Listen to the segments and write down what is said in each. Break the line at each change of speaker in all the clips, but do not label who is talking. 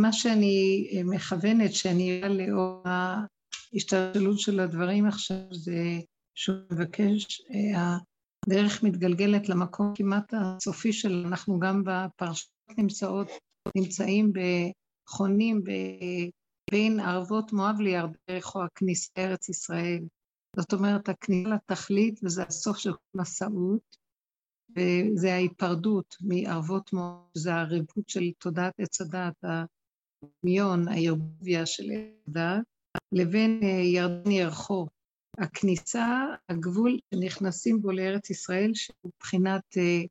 מה שאני מכוונת, שאני אראה לאור ההשתלשלות של הדברים עכשיו, זה שהוא מבקש, הדרך מתגלגלת למקום כמעט הסופי של, אנחנו גם בפרשת נמצאות, נמצאים בחונים בין ערבות מואב לירדך או הכניסה לארץ ישראל. זאת אומרת, הכניסה לתכלית וזה הסוף של מסעות, וזה ההיפרדות מערבות מואב, זה הריבות של תודעת עץ הדעת, הדמיון, הערבוביה של עץ הדעת, לבין אה, ירדן ירחו. הכניסה, הגבול שנכנסים בו לארץ ישראל, שהוא מבחינת אה,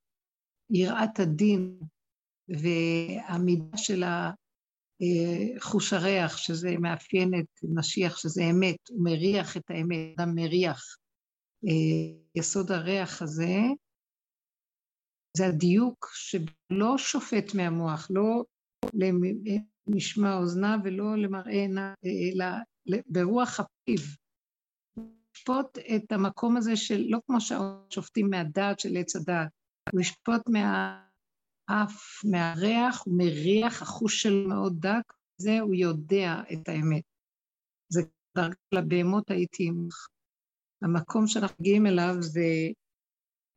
יראת הדין והמידה של חוש הריח, שזה מאפיין את משיח, שזה אמת, הוא מריח את האמת, אדם מריח. אה, יסוד הריח הזה, זה הדיוק שלא שופט מהמוח, לא למשמע אוזנה ולא למראה עינה, אלא ברוח הפיו. לשפוט את המקום הזה של, לא כמו שהשופטים מהדעת של עץ הדעת, הוא ישפוט מה... האף מהריח, הוא מריח, החוש שלו מאוד דק, זה הוא יודע את האמת. זה דרגה לבהמות הייתי עמך. המקום שאנחנו מגיעים אליו זה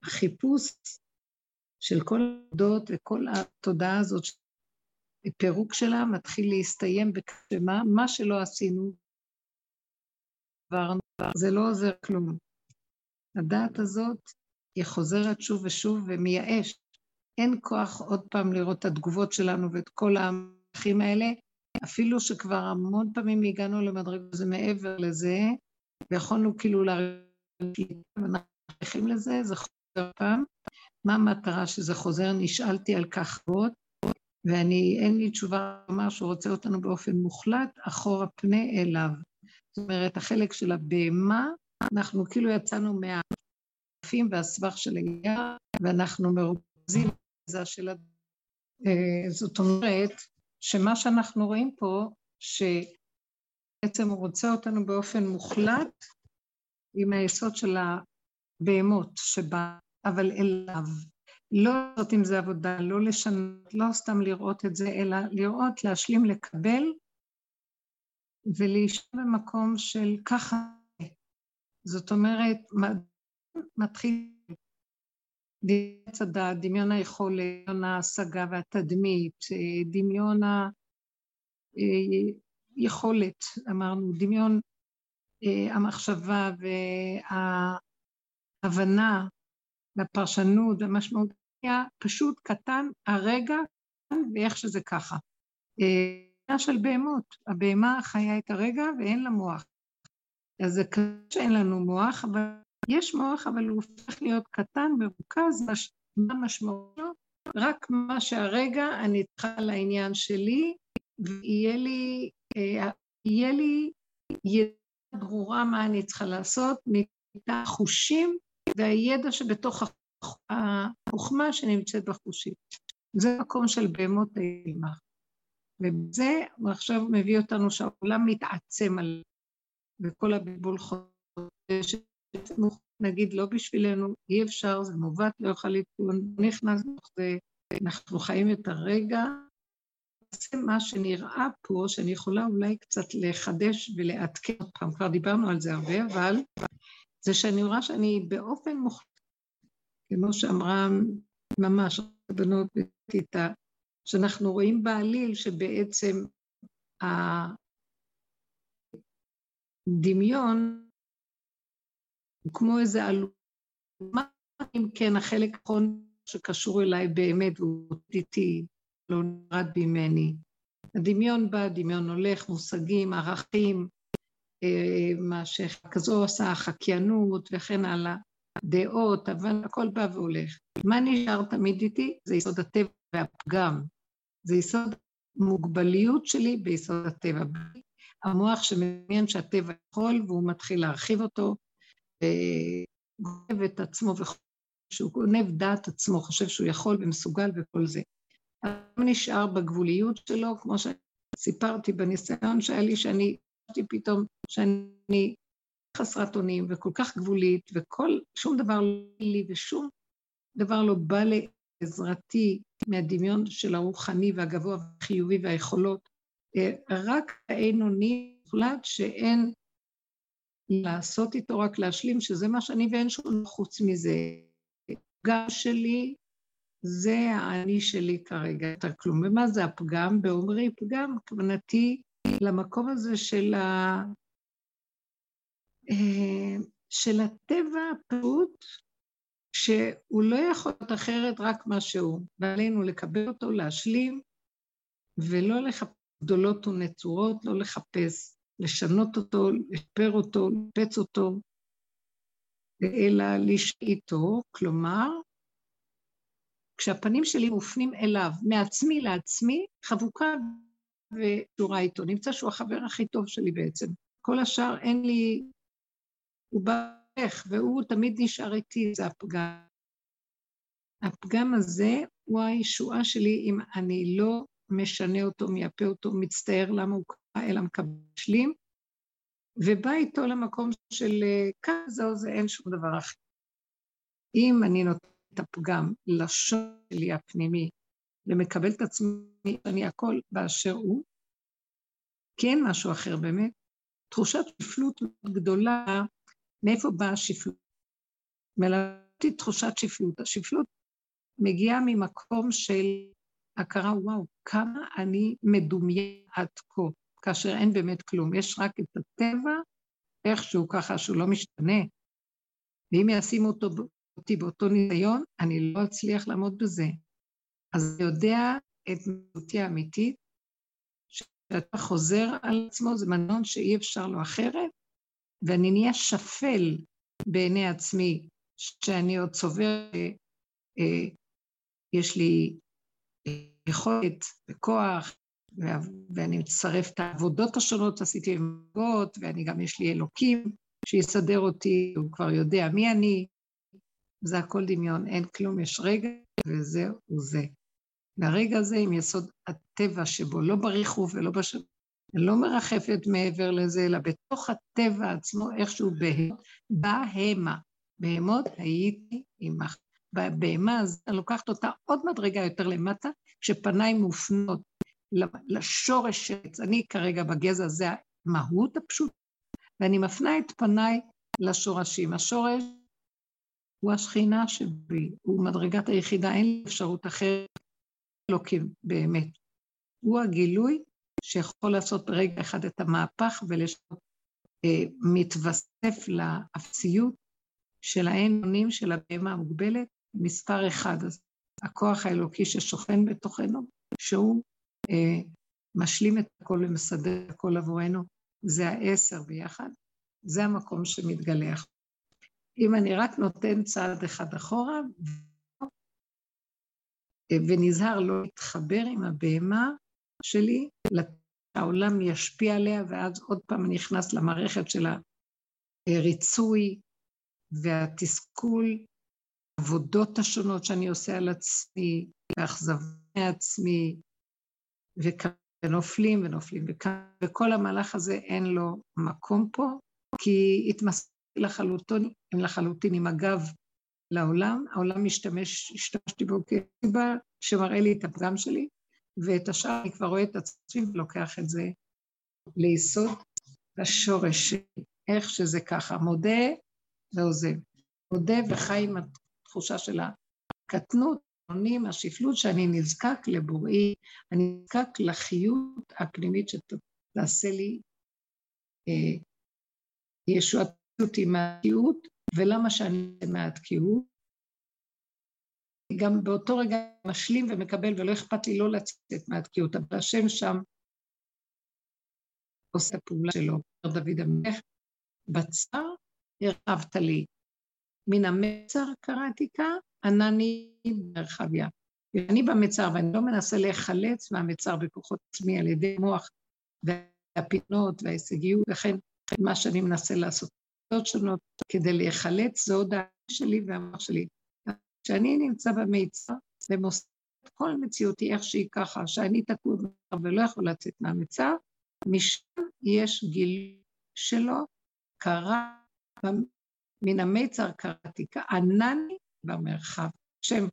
החיפוש של כל העדות וכל התודעה הזאת, הפירוק שלה מתחיל להסתיים בכמה, מה שלא עשינו, זה לא עוזר כלום. הדעת הזאת, היא חוזרת שוב ושוב ומייאש. אין כוח עוד פעם לראות את התגובות שלנו ואת כל המהלכים האלה, אפילו שכבר המון פעמים הגענו למדרגה, זה מעבר לזה, ויכולנו כאילו להרגיש, ואנחנו הולכים לזה, זה חוזר פעם. מה המטרה שזה חוזר? נשאלתי על כך רבות, ואני, אין לי תשובה לומר שהוא רוצה אותנו באופן מוחלט, אחורה פנה אליו. זאת אומרת, החלק של הבהמה, אנחנו כאילו יצאנו מהעפים והסבך של היער, ואנחנו מרוכזים זה השאלה. אה, זאת אומרת, שמה שאנחנו רואים פה, שבעצם הוא רוצה אותנו באופן מוחלט עם היסוד של הבהמות שבה, אבל אליו. לא לעשות עם זה עבודה, לא לשנות, לא סתם לראות את זה, אלא לראות, להשלים, לקבל, ולהישאר במקום של ככה. זאת אומרת, מתחיל עץ הדעת, דמיון היכולת, דמיון ההשגה והתדמית, דמיון היכולת, אמרנו, דמיון אה, המחשבה וההבנה והפרשנות והמשמעות, היה פשוט קטן הרגע ואיך שזה ככה. אה, של בהמות, הבהמה חיה את הרגע ואין לה מוח. אז זה קשה שאין לנו מוח, אבל יש מוח, אבל הוא הופך להיות קטן, מרוכז, מה המשמעות שלו? רק מה שהרגע אני צריכה לעניין שלי, ויהיה לי, אה, יהיה לי ידע ברורה מה אני צריכה לעשות, מטעם החושים והידע שבתוך החוכמה שנמצאת בחושים. זה מקום של בהמות האימה. ובזה הוא עכשיו מביא אותנו שהעולם מתעצם על... וכל הבלבול חודש נגיד לא בשבילנו, אי אפשר, זה מעוות, לא יוכל להתקון, נכנס זה, אנחנו חיים את הרגע. זה מה שנראה פה, שאני יכולה אולי קצת לחדש ולעדכן עוד פעם, כבר דיברנו על זה הרבה, אבל זה שאני רואה שאני באופן מוחלט, כמו שאמרה ממש הבנות בכיתה, שאנחנו רואים בעליל שבעצם הדמיון הוא כמו איזה עלומה, אם כן החלק האחרון שקשור אליי באמת, הוא איתי, לא נרד ממני. הדמיון בא, דמיון הולך, מושגים, ערכים, מה שכזו עושה, החקיינות וכן הלאה, דעות, אבל הכל בא והולך. מה נשאר תמיד איתי? זה יסוד הטבע והפגם. זה יסוד מוגבליות שלי ביסוד הטבע. המוח שמעניין שהטבע יכול והוא מתחיל להרחיב אותו, גונב את עצמו, שהוא גונב דעת עצמו, חושב שהוא יכול ומסוגל וכל זה. אדם נשאר בגבוליות שלו, כמו שסיפרתי בניסיון שהיה לי, שאני פתאום שאני חסרת אונים וכל כך גבולית, וכל, שום דבר לא לי ושום דבר לא בא לי עזרתי מהדמיון של הרוחני והגבוה והחיובי והיכולות, אה, רק האין אוני מוחלט שאין לעשות איתו, רק להשלים, שזה מה שאני ואין שום חוץ מזה. גם שלי, זה האני שלי כרגע, יותר כלום. ומה זה הפגם? באומרי פגם, כוונתי למקום הזה של, ה... אה, של הטבע הפשוט, שהוא לא יכול להיות אחרת רק מה שהוא, ועלינו לקבל אותו, להשלים, ולא לחפש גדולות ונצורות, לא לחפש, לשנות אותו, לשפר אותו, לפץ אותו, אלא לשאיתו, כלומר, כשהפנים שלי מופנים אליו, מעצמי לעצמי, חבוקה ושורה איתו. נמצא שהוא החבר הכי טוב שלי בעצם. כל השאר אין לי... הוא ברך, והוא תמיד נשאר איתי, זה הפגם. הפגם הזה הוא הישועה שלי אם אני לא משנה אותו, מייפה אותו, מצטער למה הוא קרה, אלא מקבלים, ובא איתו למקום של כאן זהו זה, אין שום דבר אחר. אם אני נותנת את הפגם לשון שלי הפנימי, ומקבל את עצמי, אני הכל באשר הוא, כי אין משהו אחר באמת. תחושת שפלות גדולה, מאיפה באה השפלות? מלמדתי תחושת שפלות. השפלות מגיעה ממקום של הכרה, וואו, כמה אני מדומיין עד כה, כאשר אין באמת כלום. יש רק את הטבע, איכשהו ככה, שהוא לא משתנה. ואם ישימו אותו, אותי באותו ניסיון, אני לא אצליח לעמוד בזה. אז אני יודע את מהותי האמיתית, שאתה חוזר על עצמו, זה מנון שאי אפשר לו אחרת, ואני נהיה שפל בעיני עצמי, שאני עוד צובר, אה, יש לי יכולת וכוח, ואני מצרף את העבודות השונות, עשיתי עבודות, ואני גם, יש לי אלוקים שיסדר אותי, הוא כבר יודע מי אני, זה הכל דמיון, אין כלום, יש רגע, וזהו זה. והרגע הזה עם יסוד הטבע שבו, לא בריחוף ולא בש... לא מרחפת מעבר לזה, אלא בתוך הטבע עצמו, איכשהו בהמה, בהמה. בהמות הייתי עמך. בהמה הזו, אני לוקחת אותה עוד מדרגה יותר למטה, כשפניי מופנות לשורש עץ. אני כרגע בגזע, זה המהות הפשוט, ואני מפנה את פניי לשורשים. השורש הוא השכינה שבי, הוא מדרגת היחידה, אין לי אפשרות אחרת, אלוקים באמת. הוא הגילוי שיכול לעשות ברגע אחד את המהפך ולשנות, אה, מתווסף לאפסיות של האין אונים של הבהמה המוגבלת, מספר אחד, אז הכוח האלוקי ששוכן בתוכנו, שהוא אה, משלים את הכל ומסדר את הכל עבורנו, זה העשר ביחד, זה המקום שמתגלח. אם אני רק נותן צעד אחד אחורה, ונזהר לא להתחבר עם הבהמה שלי, העולם ישפיע עליה, ואז עוד פעם אני נכנס למערכת של הריצוי והתסכול, העבודות השונות שאני עושה על עצמי, והאכזבה מעצמי, ונופלים ונופלים, וכל המהלך הזה אין לו מקום פה, כי התמסרתי לחלוטין, לחלוטין עם הגב לעולם, העולם משתמש, השתמשתי בו כסיבה שמראה לי את הפגם שלי, ואת השאר אני כבר רואה את עצמי ולוקח את זה ליסוד השורש איך שזה ככה, מודה ועוזב. מודה וחי עם התחושה של הקטנות, העונים, השפלות, שאני נזקק לבוראי, אני נזקק לחיות הפנימית שתעשה לי אה, ישועתיות עם התקיעות, ולמה שאני מהתקיעות? גם באותו רגע משלים ומקבל, ולא אכפת לי לא לצאת מהתקיעות, אבל השם שם עושה את הפעולה שלו, אומר דוד המלך, בצר הרחבת לי, מן המצר קראתי כאן, ענני ברחביה. אני במצר, ואני לא מנסה להיחלץ מהמצר בכוחות עצמי על ידי מוח והפינות וההישגיות, וכן מה שאני מנסה לעשות שונות כדי להיחלץ, זה עוד העין שלי והמוח שלי. כשאני נמצא במיצר ומוסר את כל מציאותי איך שהיא ככה, שאני תקוע ולא יכול לצאת מהמצר, משם יש גיל שלו, קרה, מן המיצר קראתי, ענני במרחב. שם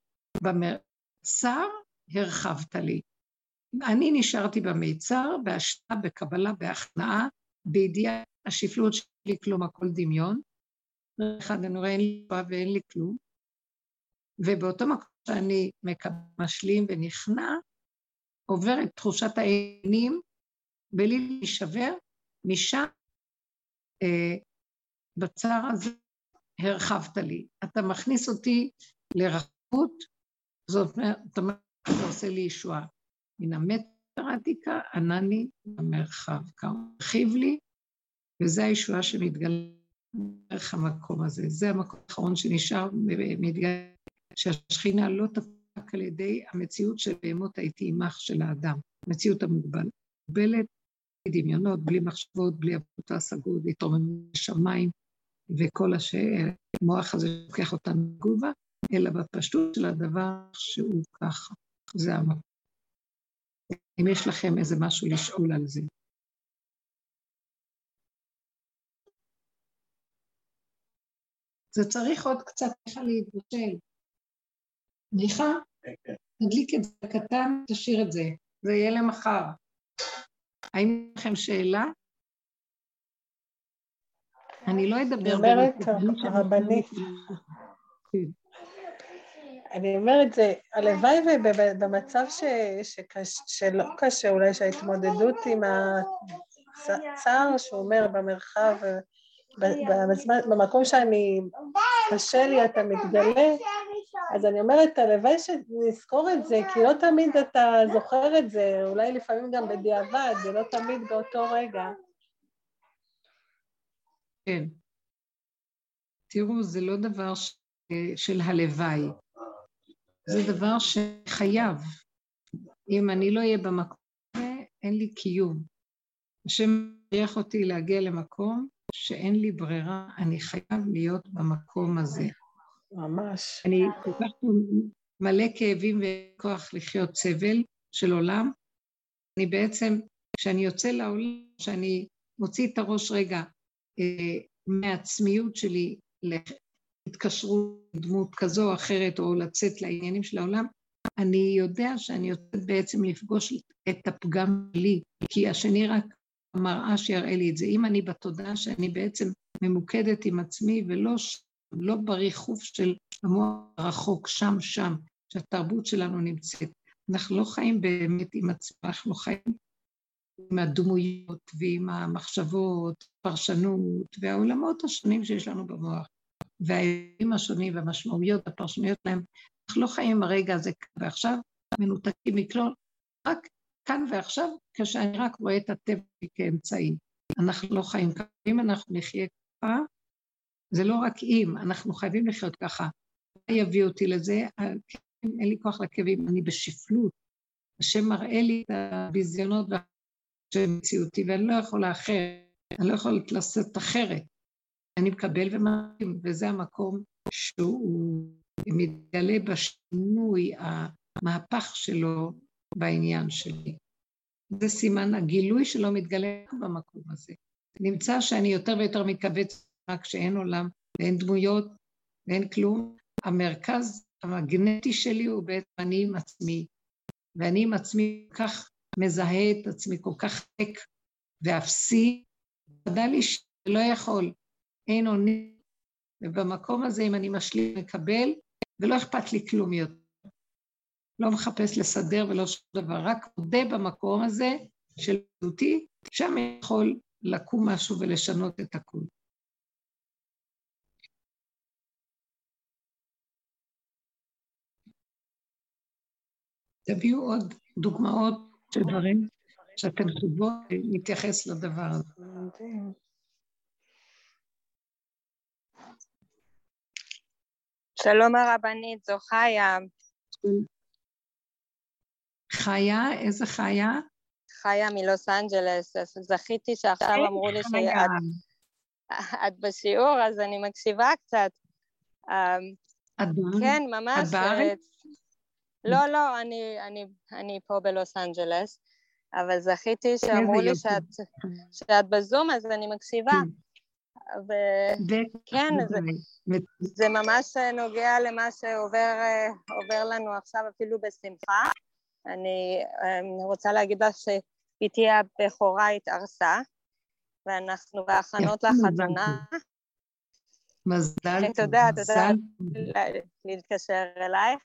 במר... צר הרחבת לי. אני נשארתי במיצר, בהשתנה, בקבלה, בהכנעה, בידיעה השפלות שלי כלום הכל דמיון. אחד אני רואה אין לי תשובה ואין לי כלום. ובאותו מקום שאני משלים ונכנע, עוברת תחושת העניינים בלי להישבר, משם אה, בצער הזה הרחבת לי. אתה מכניס אותי לרחבות, זאת אומרת, אתה עושה לי ישועה. מן המטר העתיקה ענני במרחב, הרחיב לי, וזו הישועה שמתגלה דרך המקום הזה. זה המקום האחרון שנשאר, מתגלה, שהשכינה לא תפק על ידי המציאות של בהמות הייתי עמך של האדם, המציאות המוגבלת, בלי דמיונות, בלי מחשבות, בלי עבודות השגות, התרוממות שמיים, וכל המוח הזה לוקח אותנו תגובה, אלא בפשטות של הדבר שהוא ככה. זה המקום. אם יש לכם איזה משהו לשאול על זה. זה צריך עוד קצת ככה להתבשל. מיכה, תדליק את זה קטן, תשאיר את זה, זה יהיה למחר. האם יש לכם שאלה? אני לא אדבר... אני
אומרת, הרבנית, אני אומרת, זה, הלוואי ובמצב ש, שקש, שלא קשה, אולי שההתמודדות עם הצער שהוא אומר במרחב, בזמן, במקום שאני, קשה לי, אתה מתגלה, אז אני אומרת, הלוואי שנזכור את זה, כי לא תמיד אתה זוכר את זה, אולי לפעמים גם בדיעבד, ולא תמיד באותו רגע.
כן. תראו, זה לא דבר ש... של הלוואי. זה דבר שחייב. אם אני לא אהיה במקום הזה, אין לי קיום. השם מכריח אותי להגיע למקום שאין לי ברירה, אני חייב להיות במקום הזה.
ממש.
אני כל כך מלא כאבים וכוח לחיות סבל של עולם. אני בעצם, כשאני יוצא לעולם, כשאני מוציא את הראש רגע אה, מהעצמיות שלי התקשרות דמות כזו או אחרת, או לצאת לעניינים של העולם, אני יודע שאני יוצאת בעצם לפגוש את הפגם שלי, כי השני רק מראה שיראה לי את זה. אם אני בתודעה שאני בעצם ממוקדת עם עצמי ולא לא בריחוף של המוח הרחוק, שם, שם, שהתרבות שלנו נמצאת. אנחנו לא חיים באמת עם עצמנו, אנחנו חיים עם הדמויות ועם המחשבות, פרשנות והעולמות השונים שיש לנו במוח. והאירועים השונים והמשמעויות והפרשנויות להם, אנחנו לא חיים הרגע הזה כאן ועכשיו, מנותקים מכלול, רק כאן ועכשיו, כשאני רק רואה את הטבע כאמצעי. אנחנו לא חיים ככה. אם אנחנו נחיה ככה, זה לא רק אם, אנחנו חייבים לחיות ככה. מה יביא אותי לזה? אין לי כוח לכאבים, אני בשפלות. השם מראה לי את הביזיונות של מציאותי, ואני לא יכולה אחרת, אני לא יכולה לשאת אחרת. אני מקבל ומרים, וזה המקום שהוא מתגלה בשינוי, המהפך שלו בעניין שלי. זה סימן הגילוי שלו מתגלה במקום הזה. נמצא שאני יותר ויותר מתכווץ רק שאין עולם ואין דמויות ואין כלום. המרכז המגנטי שלי הוא בעצם אני עם עצמי, ואני עם עצמי כל כך מזהה את עצמי, כל כך ריק ואפסי, ודאי לי שלא יכול אין אונים, ובמקום הזה אם אני משלים מקבל, ולא אכפת לי כלום יותר. לא מחפש לסדר ולא שום דבר, רק מודה במקום הזה של יהודי, שם יכול לקום משהו ולשנות את הכול. תביאו עוד דוגמאות של דברים שאתם חושבות להתייחס לדבר הזה.
שלום הרבנית, זו חיה.
חיה? איזה חיה?
חיה מלוס אנג'לס, זכיתי שעכשיו אמרו לי שאת בשיעור, אז אני מקשיבה קצת. אמ, כן, ממש. את בארץ? לא, לא, אני, אני, אני פה בלוס אנג'לס, אבל זכיתי שאמרו לי שאת, שאת בזום, אז אני מקשיבה. וכן, זה, זה ממש נוגע למה שעובר לנו עכשיו אפילו בשמחה. אני רוצה להגיד לך שאיתי הבכורה התארסה, ואנחנו בהכנות לחתונה.
מזל.
תודה, תודה להתקשר אלייך.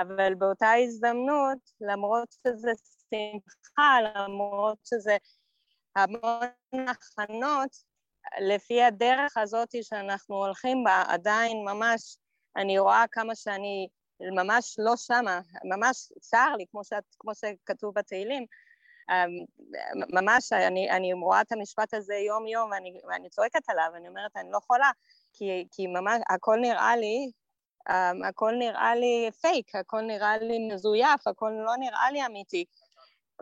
אבל באותה הזדמנות, למרות שזה שמחה, למרות שזה המון הכנות, לפי הדרך הזאת שאנחנו הולכים בה, עדיין ממש, אני רואה כמה שאני ממש לא שמה, ממש צר לי, כמו, שאת, כמו שכתוב בתהילים, אמ, ממש, אני, אני רואה את המשפט הזה יום-יום ואני, ואני צועקת עליו, אני אומרת, אני לא יכולה, כי, כי ממש הכל נראה לי, הכל נראה לי פייק, הכל נראה לי מזויף, הכל לא נראה לי אמיתי.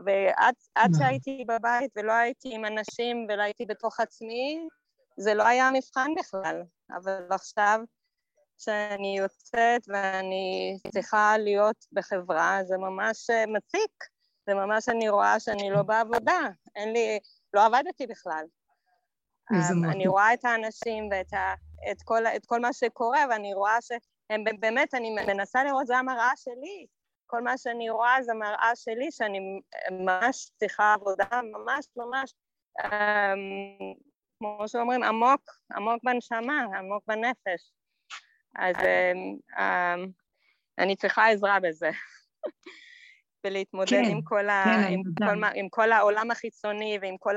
ועד שהייתי בבית ולא הייתי עם אנשים ולא הייתי בתוך עצמי, זה לא היה מבחן בכלל. אבל עכשיו, כשאני יוצאת ואני צריכה להיות בחברה, זה ממש אה, מציק. זה ממש אני רואה שאני לא בעבודה. אין לי, לא עבדתי בכלל. אני רואה את האנשים ואת ה, את כל, את כל מה שקורה, ואני רואה שהם באמת, אני מנסה לראות, זה המראה שלי. כל מה שאני רואה זה מראה שלי, שאני ממש צריכה עבודה, ממש ממש, אמ, כמו שאומרים, עמוק, עמוק בנשמה, עמוק בנפש. אז אמ, אמ, אני צריכה עזרה בזה. ולהתמודד כן, עם, כל ה, כן, עם, כל, עם כל העולם החיצוני ועם כל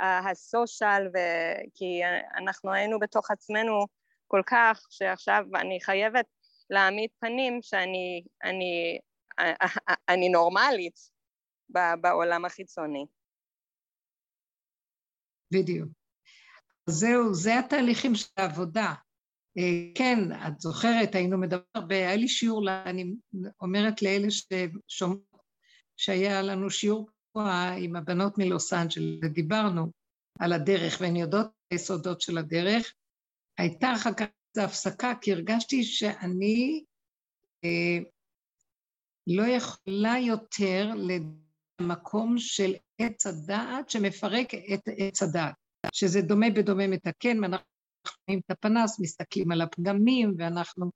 הסושיאל, כי אנחנו היינו בתוך עצמנו כל כך, שעכשיו אני חייבת להעמיד פנים שאני אני, אני נורמלית בעולם החיצוני.
בדיוק. זהו, זה התהליכים של העבודה. אה, כן, את זוכרת, היינו מדבר הרבה, היה לי שיעור, אני אומרת לאלה ששומעות, שהיה לנו שיעור פה עם הבנות מלוס אנג'ל, ודיברנו על הדרך, והן יודעות את היסודות של הדרך. הייתה אחר כך איזו הפסקה, כי הרגשתי שאני אה, לא יכולה יותר למקום של עץ הדעת שמפרק את עץ הדעת, שזה דומה בדומה מתקן, ואנחנו רואים את הפנס, מסתכלים על הפגמים, ואנחנו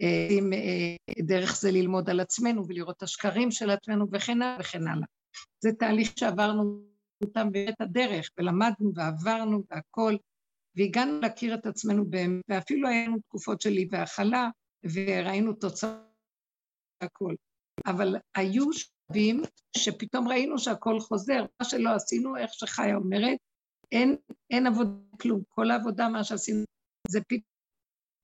רוצים אה, דרך זה ללמוד על עצמנו ולראות את השקרים של עצמנו וכן הלאה וכן הלאה. זה תהליך שעברנו אותם בעת הדרך, ולמדנו ועברנו והכול, והגענו להכיר את עצמנו באמת, ואפילו היינו תקופות של אי והכלה, וראינו תוצאות והכול. אבל היו שלבים שפתאום ראינו שהכל חוזר, מה שלא עשינו, איך שחיה אומרת, אין, אין עבודה כלום, כל העבודה, מה שעשינו, זה פתאום,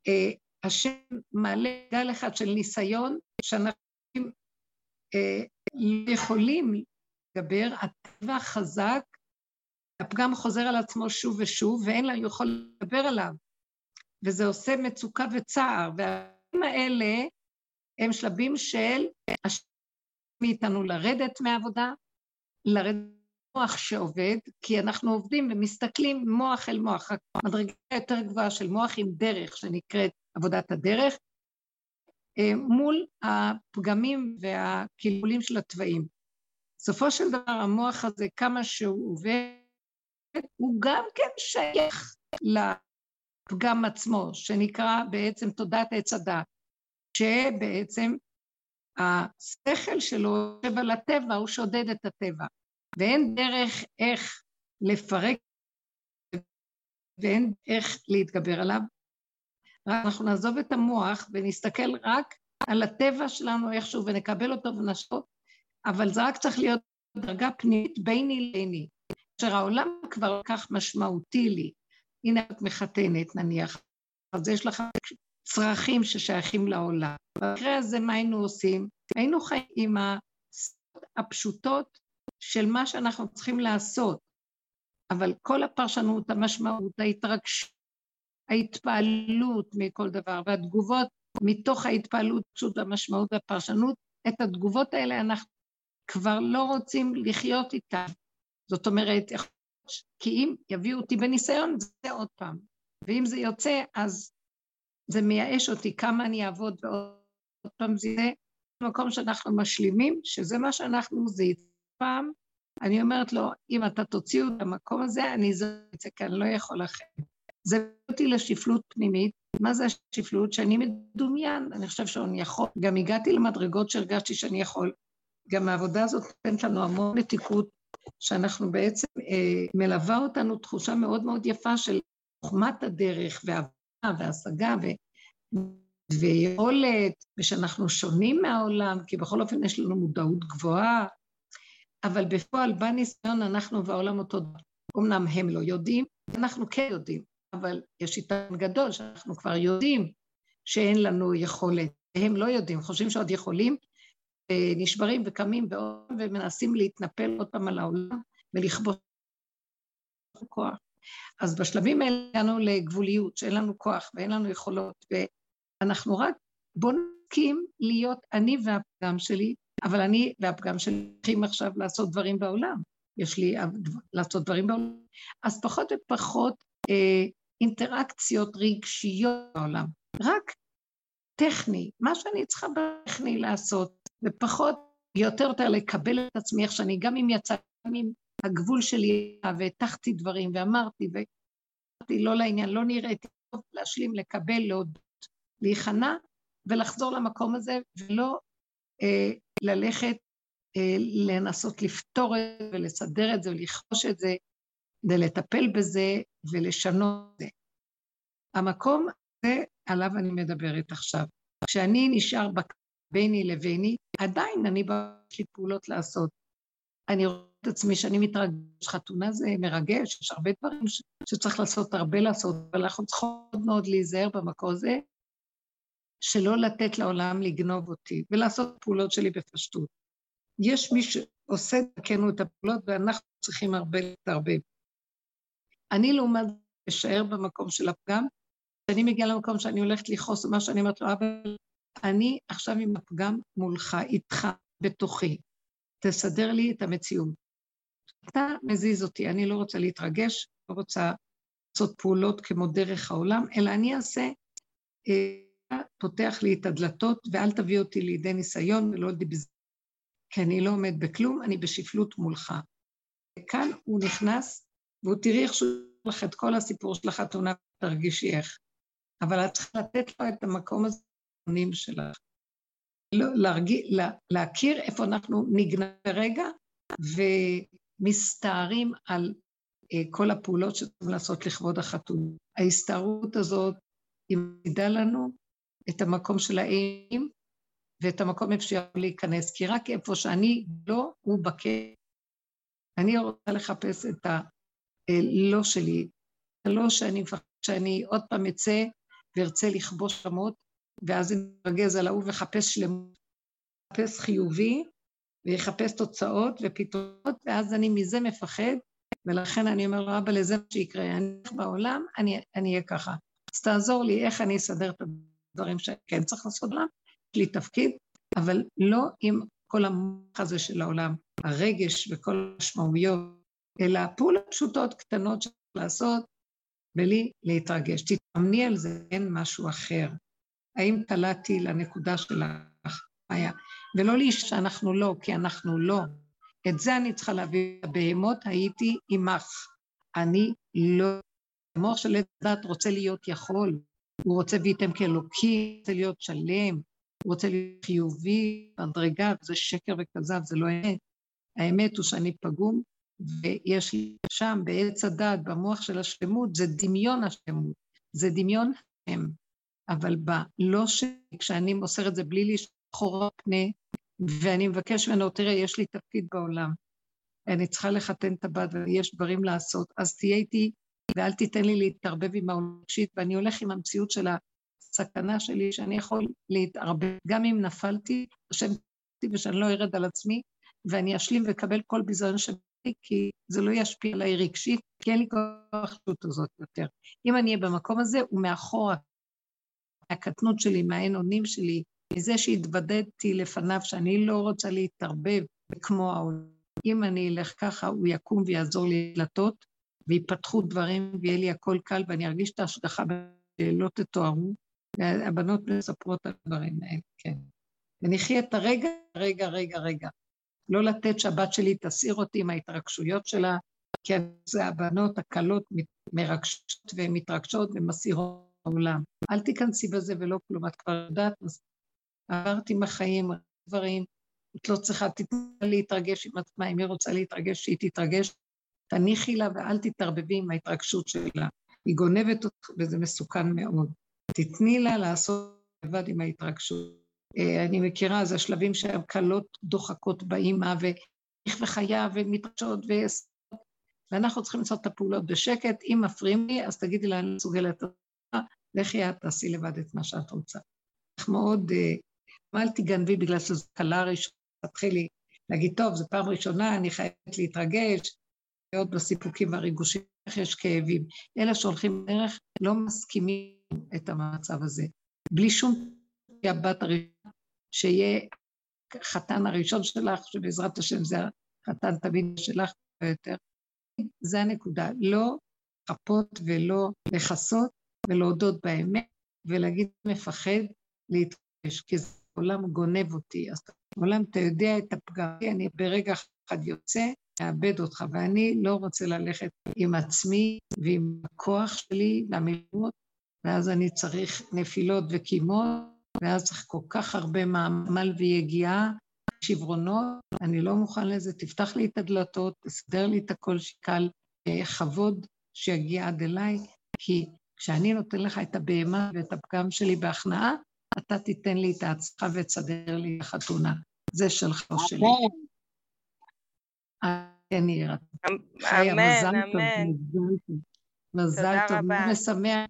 אה, השם מעלה גל אחד של ניסיון, שאנחנו אה, יכולים לדבר, הטבע חזק, הפגם חוזר על עצמו שוב ושוב, ואין לנו יכול לדבר עליו. וזה עושה מצוקה וצער, והדברים האלה הם שלבים של השם מאיתנו לרדת מהעבודה, לרדת מוח שעובד, כי אנחנו עובדים ומסתכלים מוח אל מוח, המדרגה היותר גבוהה של מוח עם דרך שנקראת עבודת הדרך, אה, מול הפגמים והקלקולים של התוואים. בסופו של דבר המוח הזה, כמה שהוא עובד, הוא גם כן שייך לפגם עצמו, שנקרא בעצם תודעת עץ הדת, שבעצם השכל שלו יושב על הטבע, הוא שודד את הטבע. ואין דרך איך לפרק ואין איך להתגבר עליו. אנחנו נעזוב את המוח ונסתכל רק על הטבע שלנו איכשהו ונקבל אותו ונשאיר אבל זה רק צריך להיות דרגה פנימית ביני לביני. כאשר העולם כבר כך משמעותי לי, הנה את מחתנת נניח, אז יש לך צרכים ששייכים לעולם. במקרה הזה מה היינו עושים? היינו חיים עם הפשוטות של מה שאנחנו צריכים לעשות, אבל כל הפרשנות, המשמעות, ההתרגשות, ההתפעלות מכל דבר, והתגובות מתוך ההתפעלות, פשוט המשמעות והפרשנות, את התגובות האלה אנחנו כבר לא רוצים לחיות איתן. זאת אומרת, כי אם יביאו אותי בניסיון, זה עוד פעם. ואם זה יוצא, אז זה מייאש אותי כמה אני אעבוד ועוד פעם זה מקום שאנחנו משלימים, שזה מה שאנחנו, זה פעם, אני אומרת לו, אם אתה תוציאו את המקום הזה, אני אזרוק את זה, אני לא יכול אחרת. זה מביא אותי לשפלות פנימית. מה זה השפלות? שאני מדומיין, אני חושב שאני יכול. גם הגעתי למדרגות שהרגשתי שאני יכול. גם העבודה הזאת נותנת לנו המון מתיקות, שאנחנו בעצם, אה, מלווה אותנו תחושה מאוד מאוד יפה של חוכמת הדרך והבנה והשגה ו... ויכולת, ושאנחנו שונים מהעולם, כי בכל אופן יש לנו מודעות גבוהה, אבל בפועל בניסיון אנחנו והעולם אותו דבר. אמנם הם לא יודעים, אנחנו כן יודעים, אבל יש יתרון גדול שאנחנו כבר יודעים שאין לנו יכולת, והם לא יודעים, חושבים שעוד יכולים, נשברים וקמים ומנסים להתנפל עוד פעם על העולם ולכבוש כוח. אז בשלבים האלה הגענו לגבוליות, שאין לנו כוח ואין לנו יכולות, ואנחנו רק, בואו נסכים להיות אני והפגם שלי, אבל אני והפגם שלי צריכים עכשיו לעשות דברים בעולם. יש לי לעשות דברים בעולם. אז פחות ופחות אה, אינטראקציות רגשיות בעולם. רק טכני, מה שאני צריכה בטכני לעשות, ופחות, יותר יותר לקבל את עצמי איך שאני, גם אם יצא, גם אם הגבול שלי, והטחתי דברים, ואמרתי, ואמרתי לא לעניין, לא נראיתי טוב, להשלים, לקבל, להודות, להיכנע, ולחזור למקום הזה, ולא אה, ללכת, אה, לנסות לפתור את זה, ולסדר את זה, ולכבוש את זה, ולטפל בזה, ולשנות את זה. המקום הזה, עליו אני מדברת עכשיו. כשאני נשאר ביני לביני, עדיין אני יש לי פעולות לעשות. אני רואה את עצמי שאני מתרגש, חתונה זה מרגש, יש הרבה דברים ש... שצריך לעשות, הרבה לעשות, אבל אנחנו צריכות מאוד להיזהר במקום הזה, שלא לתת לעולם לגנוב אותי, ולעשות פעולות שלי בפשטות. יש מי שעושה דרכנו את הפעולות, ואנחנו צריכים הרבה להתערבב. אני לעומת אשאר במקום של הפגם, כשאני מגיעה למקום שאני הולכת לכעוס, מה שאני אומרת לו, אבל אני עכשיו עם הפגם מולך, איתך, בתוכי. תסדר לי את המציאות. אתה מזיז אותי, אני לא רוצה להתרגש, לא רוצה לעשות פעולות כמו דרך העולם, אלא אני אעשה, אה, פותח לי את הדלתות, ואל תביא אותי לידי ניסיון ולא בזמן, כי אני לא עומד בכלום, אני בשפלות מולך. וכאן הוא נכנס, והוא תראי איך שהוא לך את כל הסיפור של החתונה, תרגישי איך. אבל את צריכה לתת לו את המקום הזה שלך. לא, להרגיע, לה, להכיר איפה אנחנו נגנב רגע ומסתערים על אה, כל הפעולות שצריכים לעשות לכבוד החתול. ההסתערות הזאת היא מעידה לנו את המקום של האם ואת המקום איפה שיכול להיכנס, כי רק איפה שאני לא, הוא בקר. אני רוצה לחפש את הלא אה, שלי, הלא שאני מפחד שאני עוד פעם אצא וארצה לכבוש רמות, ואז אני אתרגז על ההוא וחפש שלמות, חפש חיובי, ויחפש תוצאות ופתרונות, ואז אני מזה מפחד, ולכן אני אומר לו, אבא, לזה מה שיקרה, אני אלך בעולם, אני אהיה ככה. אז תעזור לי איך אני אסדר את הדברים שכן צריך לעשות בעולם, יש לי תפקיד, אבל לא עם כל המוח הזה של העולם, הרגש וכל המשמעויות, אלא פעולות פשוטות, קטנות שצריך לעשות, בלי להתרגש. תתאמני על זה, אין משהו אחר. האם קלעתי לנקודה שלך, היה? ולא לי שאנחנו לא, כי אנחנו לא. את זה אני צריכה להביא. הבהמות הייתי עמך. אני לא. המוח של עץ דת רוצה להיות יכול, הוא רוצה וייתם כאלוקי, רוצה להיות שלם, הוא רוצה להיות חיובי, מדרגה, וזה שקר וכזב, זה לא אמת. האמת הוא שאני פגום, ויש לי שם, בעץ הדת, במוח של השלמות, זה דמיון השלמות, זה דמיון הם. אבל בלא ש... כשאני מוסר את זה בלי לשחור פנה, ואני מבקש ממנו, תראה, יש לי תפקיד בעולם, אני צריכה לחתן את הבת ויש דברים לעשות, אז תהיה איתי ואל תיתן לי להתערבב עם העולם ואני הולך עם המציאות של הסכנה שלי, שאני יכול להתערבב, גם אם נפלתי, השם ושאני לא ארד על עצמי, ואני אשלים ואקבל כל ביזיון שבא כי זה לא ישפיע עליי רגשית, כי אין לי כוח הזאת יותר. אם אני אהיה במקום הזה, הוא מאחורה, מהקטנות שלי, מהאין אונים שלי, מזה שהתוודדתי לפניו, שאני לא רוצה להתערבב כמו העולם. אם אני אלך ככה, הוא יקום ויעזור לי לדלתות, ויפתחו דברים, ויהיה לי הכל קל, ואני ארגיש את ההשגחה שלא תתוארו. והבנות מספרות על הדברים האלה, כן. ונחיה את הרגע, רגע, רגע, רגע. לא לתת שהבת שלי תסעיר אותי עם ההתרגשויות שלה, כי זה הבנות הקלות מרגשות ומתרגשות ומסעירות העולם. אל תיכנסי בזה ולא כלום, את כבר יודעת, עברתי מהחיים דברים, את לא צריכה, תתני להתרגש עם עצמה, אם היא רוצה להתרגש, שהיא תתרגש, תניחי לה ואל תתערבבי עם ההתרגשות שלה. היא גונבת אותך וזה מסוכן מאוד. תתני לה לעשות לבד עם ההתרגשות. אה, אני מכירה, זה השלבים שהקלות דוחקות באימא, ואיך וחיה, ומתרגשות. ואנחנו צריכים לעשות את הפעולות בשקט. אם מפריעים לי, אז תגידי לה, אני מסוגלת, לכי את תעשי לבד את מה שאת רוצה. איך מאוד, אה, אל תגנבי בגלל שזו קלה ראשונה, תתחילי להגיד, טוב, זו פעם ראשונה, אני חייבת להתרגש, להיות בסיפוקים והריגושים, איך יש כאבים. אלה שהולכים דרך לא מסכימים את המצב הזה. בלי שום הבת הראשונה, שיהיה חתן הראשון שלך, שבעזרת השם זה החתן תמיד שלך ויותר. זה הנקודה. לא לחפות ולא לכסות ולהודות באמת ולהגיד מפחד להתרגש, כי זה עולם גונב אותי. אז עולם, אתה יודע את הפגם, אני ברגע אחד יוצא, מאבד אותך, ואני לא רוצה ללכת עם עצמי ועם הכוח שלי למילואות, ואז אני צריך נפילות וקימות, ואז צריך כל כך הרבה מעמל ויגיעה, שברונות, אני לא מוכן לזה, תפתח לי את הדלתות, תסדר לי את הכל שקל, כבוד שיגיע עד אליי, כי כשאני נותן לך את הבהמה ואת הפגם שלי בהכנעה, אתה תיתן לי את ההצלחה ותסדר לי את החתונה. זה שלך או שלי. אמן.
אמן, אמן.
מזל טוב, מאוד משמח.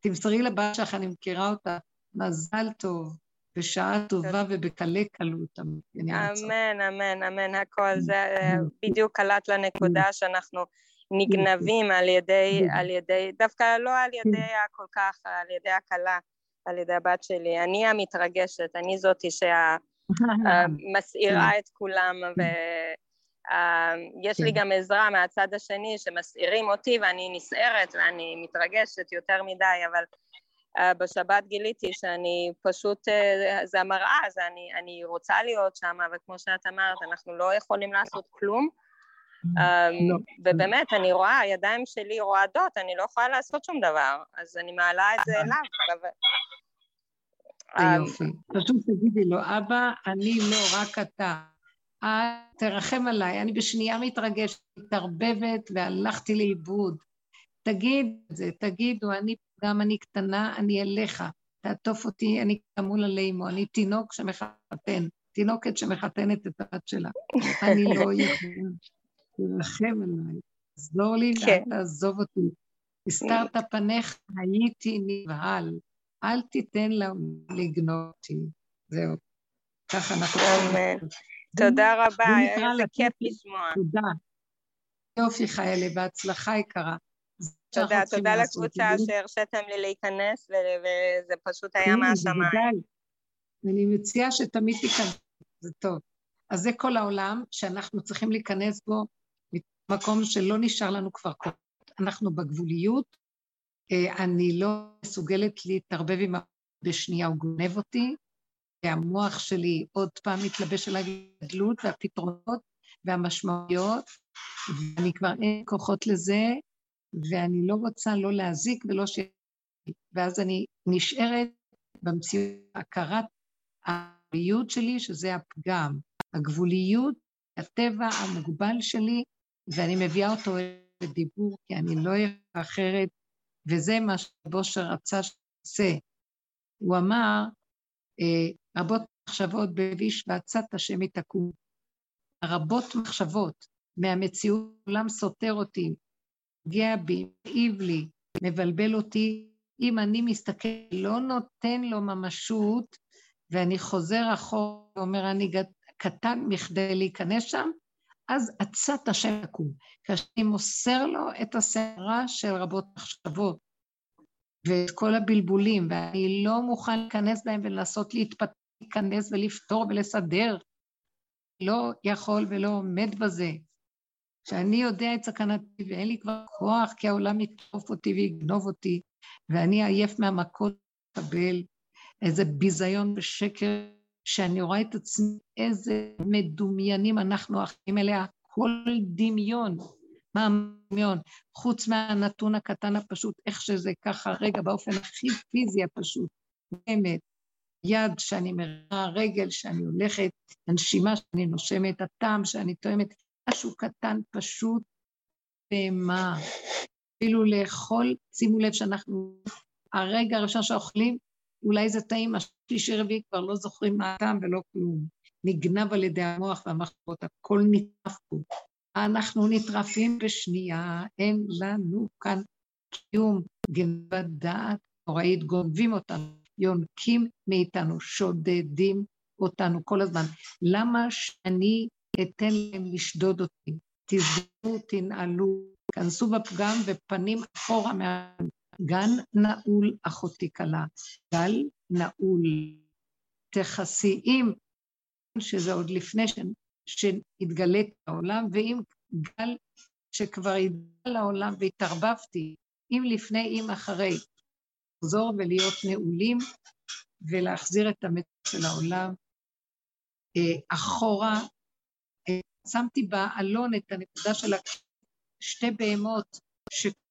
תמסרי לבת שלך, אני מכירה אותה. מזל טוב, בשעה טובה ובקלי קלות.
אמן, אמן, אמן, הכל. זה אה, בדיוק קלט לנקודה שאנחנו נגנבים על ידי, על ידי, דווקא לא על ידי הכל כך, על ידי הכלה, על ידי הבת שלי. אני המתרגשת, אני זאתי שמסעירה את כולם, ויש לי גם עזרה מהצד השני שמסעירים אותי ואני נסערת ואני מתרגשת יותר מדי, אבל Uh, בשבת גיליתי שאני פשוט, זה המראה, אני, אני רוצה להיות שם, וכמו שאת אמרת, אנחנו לא יכולים לעשות כלום. Um, לא. ובאמת, אני רואה, הידיים שלי רועדות, אני לא יכולה לעשות שום דבר, אז אני מעלה את זה אליו.
יופי. פשוט תגידי לו, אבא, אני לא, רק אתה. תרחם עליי, אני בשנייה מתרגשת, מתערבבת והלכתי לאיבוד. תגיד את זה, תגידו, אני גם אני קטנה, אני אליך, תעטוף אותי, אני כמול עלי אמו, אני תינוק שמחתן, תינוקת שמחתנת את הבת שלה. אני לא יכולה, תרחם עליי, תעזור לי כן. תעזוב אותי. הסתרת פניך, הייתי נבהל, אל תיתן לה לגנוב אותי. זהו. ככה אנחנו...
אמן. תודה רבה, איזה כיף לשמוע.
תודה. יופי, חיילי, בהצלחה יקרה.
תודה, תודה לקבוצה שהרשיתם לי להיכנס, וזה פשוט היה כן, מהשמיים.
אני מציעה שתמיד תיכנס, זה טוב. אז זה כל העולם שאנחנו צריכים להיכנס בו מקום שלא נשאר לנו כבר כוח. אנחנו בגבוליות, אה, אני לא מסוגלת להתערבב עם בשנייה, הוא גונב אותי, והמוח שלי עוד פעם מתלבש על הגדלות והפתרונות והמשמעויות, ואני כבר אין כוחות לזה, ואני לא רוצה לא להזיק ולא ש... ואז אני נשארת במציאות הכרת הגבוליות שלי, שזה הפגם, הגבוליות, הטבע המוגבל שלי, ואני מביאה אותו לדיבור, כי אני לא אהיה אחרת, וזה מה שבושר רצה שעושה. הוא אמר, אה, רבות מחשבות בביש ועצת השם יתקום. רבות מחשבות מהמציאות, עולם סותר אותי, פוגע בי, מעיב לי, מבלבל אותי, אם אני מסתכל, לא נותן לו ממשות, ואני חוזר אחורה ואומר, אני קטן מכדי להיכנס שם, אז עצת השם יקום. כאשר אני מוסר לו את הסערה של רבות מחשבות, ואת כל הבלבולים, ואני לא מוכן להיכנס בהם ולנסות להיכנס ולפתור ולסדר, לא יכול ולא עומד בזה. שאני יודע את סכנתי ואין לי כבר כוח, כי העולם יתקוף אותי ויגנוב אותי, ואני עייף מהמכות לקבל איזה ביזיון ושקר שאני רואה את עצמי, איזה מדומיינים אנחנו אחים אליה, כל דמיון. מה הדמיון? חוץ מהנתון הקטן הפשוט, איך שזה ככה, רגע, באופן הכי פיזי הפשוט, באמת, יד שאני מראה, רגל שאני הולכת, הנשימה שאני נושמת, הטעם שאני תואמת, משהו קטן פשוט, ומה? אפילו לאכול, שימו לב שאנחנו, הרגע הראשון שאוכלים, אולי זה טעים, השלישי רביעי כבר לא זוכרים מה הטעם ולא כלום. נגנב על ידי המוח והמחשבות, הכל נטרף פה. אנחנו נטרפים בשנייה, אין לנו כאן קיום, גנבת דעת נוראית, גונבים אותנו, יונקים מאיתנו, שודדים אותנו כל הזמן. למה שאני אתן להם לשדוד אותי? תסגרו, תנעלו, כנסו בפגם ופנים אחורה מה... גן נעול אחותי כלה, גל נעול. תכסי עם, שזה עוד לפני ש... שהתגלה העולם, ואם גל שכבר התגלה לעולם והתערבבתי, אם לפני, אם אחרי, לחזור ולהיות נעולים ולהחזיר את המת של העולם אה, אחורה. אה, שמתי באלון את הנקודה של שתי בהמות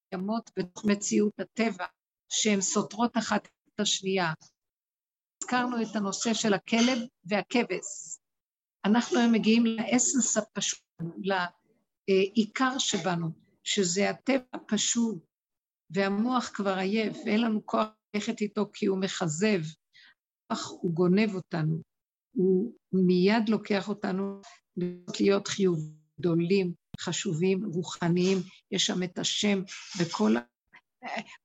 שקיימות בתוך מציאות הטבע, שהן סותרות אחת את השנייה. הזכרנו את הנושא של הכלב והכבש. אנחנו היום מגיעים לאסנס הפשוט, לעיקר שבנו, שזה הטבע הפשוט, והמוח כבר עייף, ואין לנו כוח ללכת איתו כי הוא מכזב, אך הוא גונב אותנו. הוא מיד לוקח אותנו להיות חיוב גדולים, חשובים, רוחניים, יש שם את השם וכל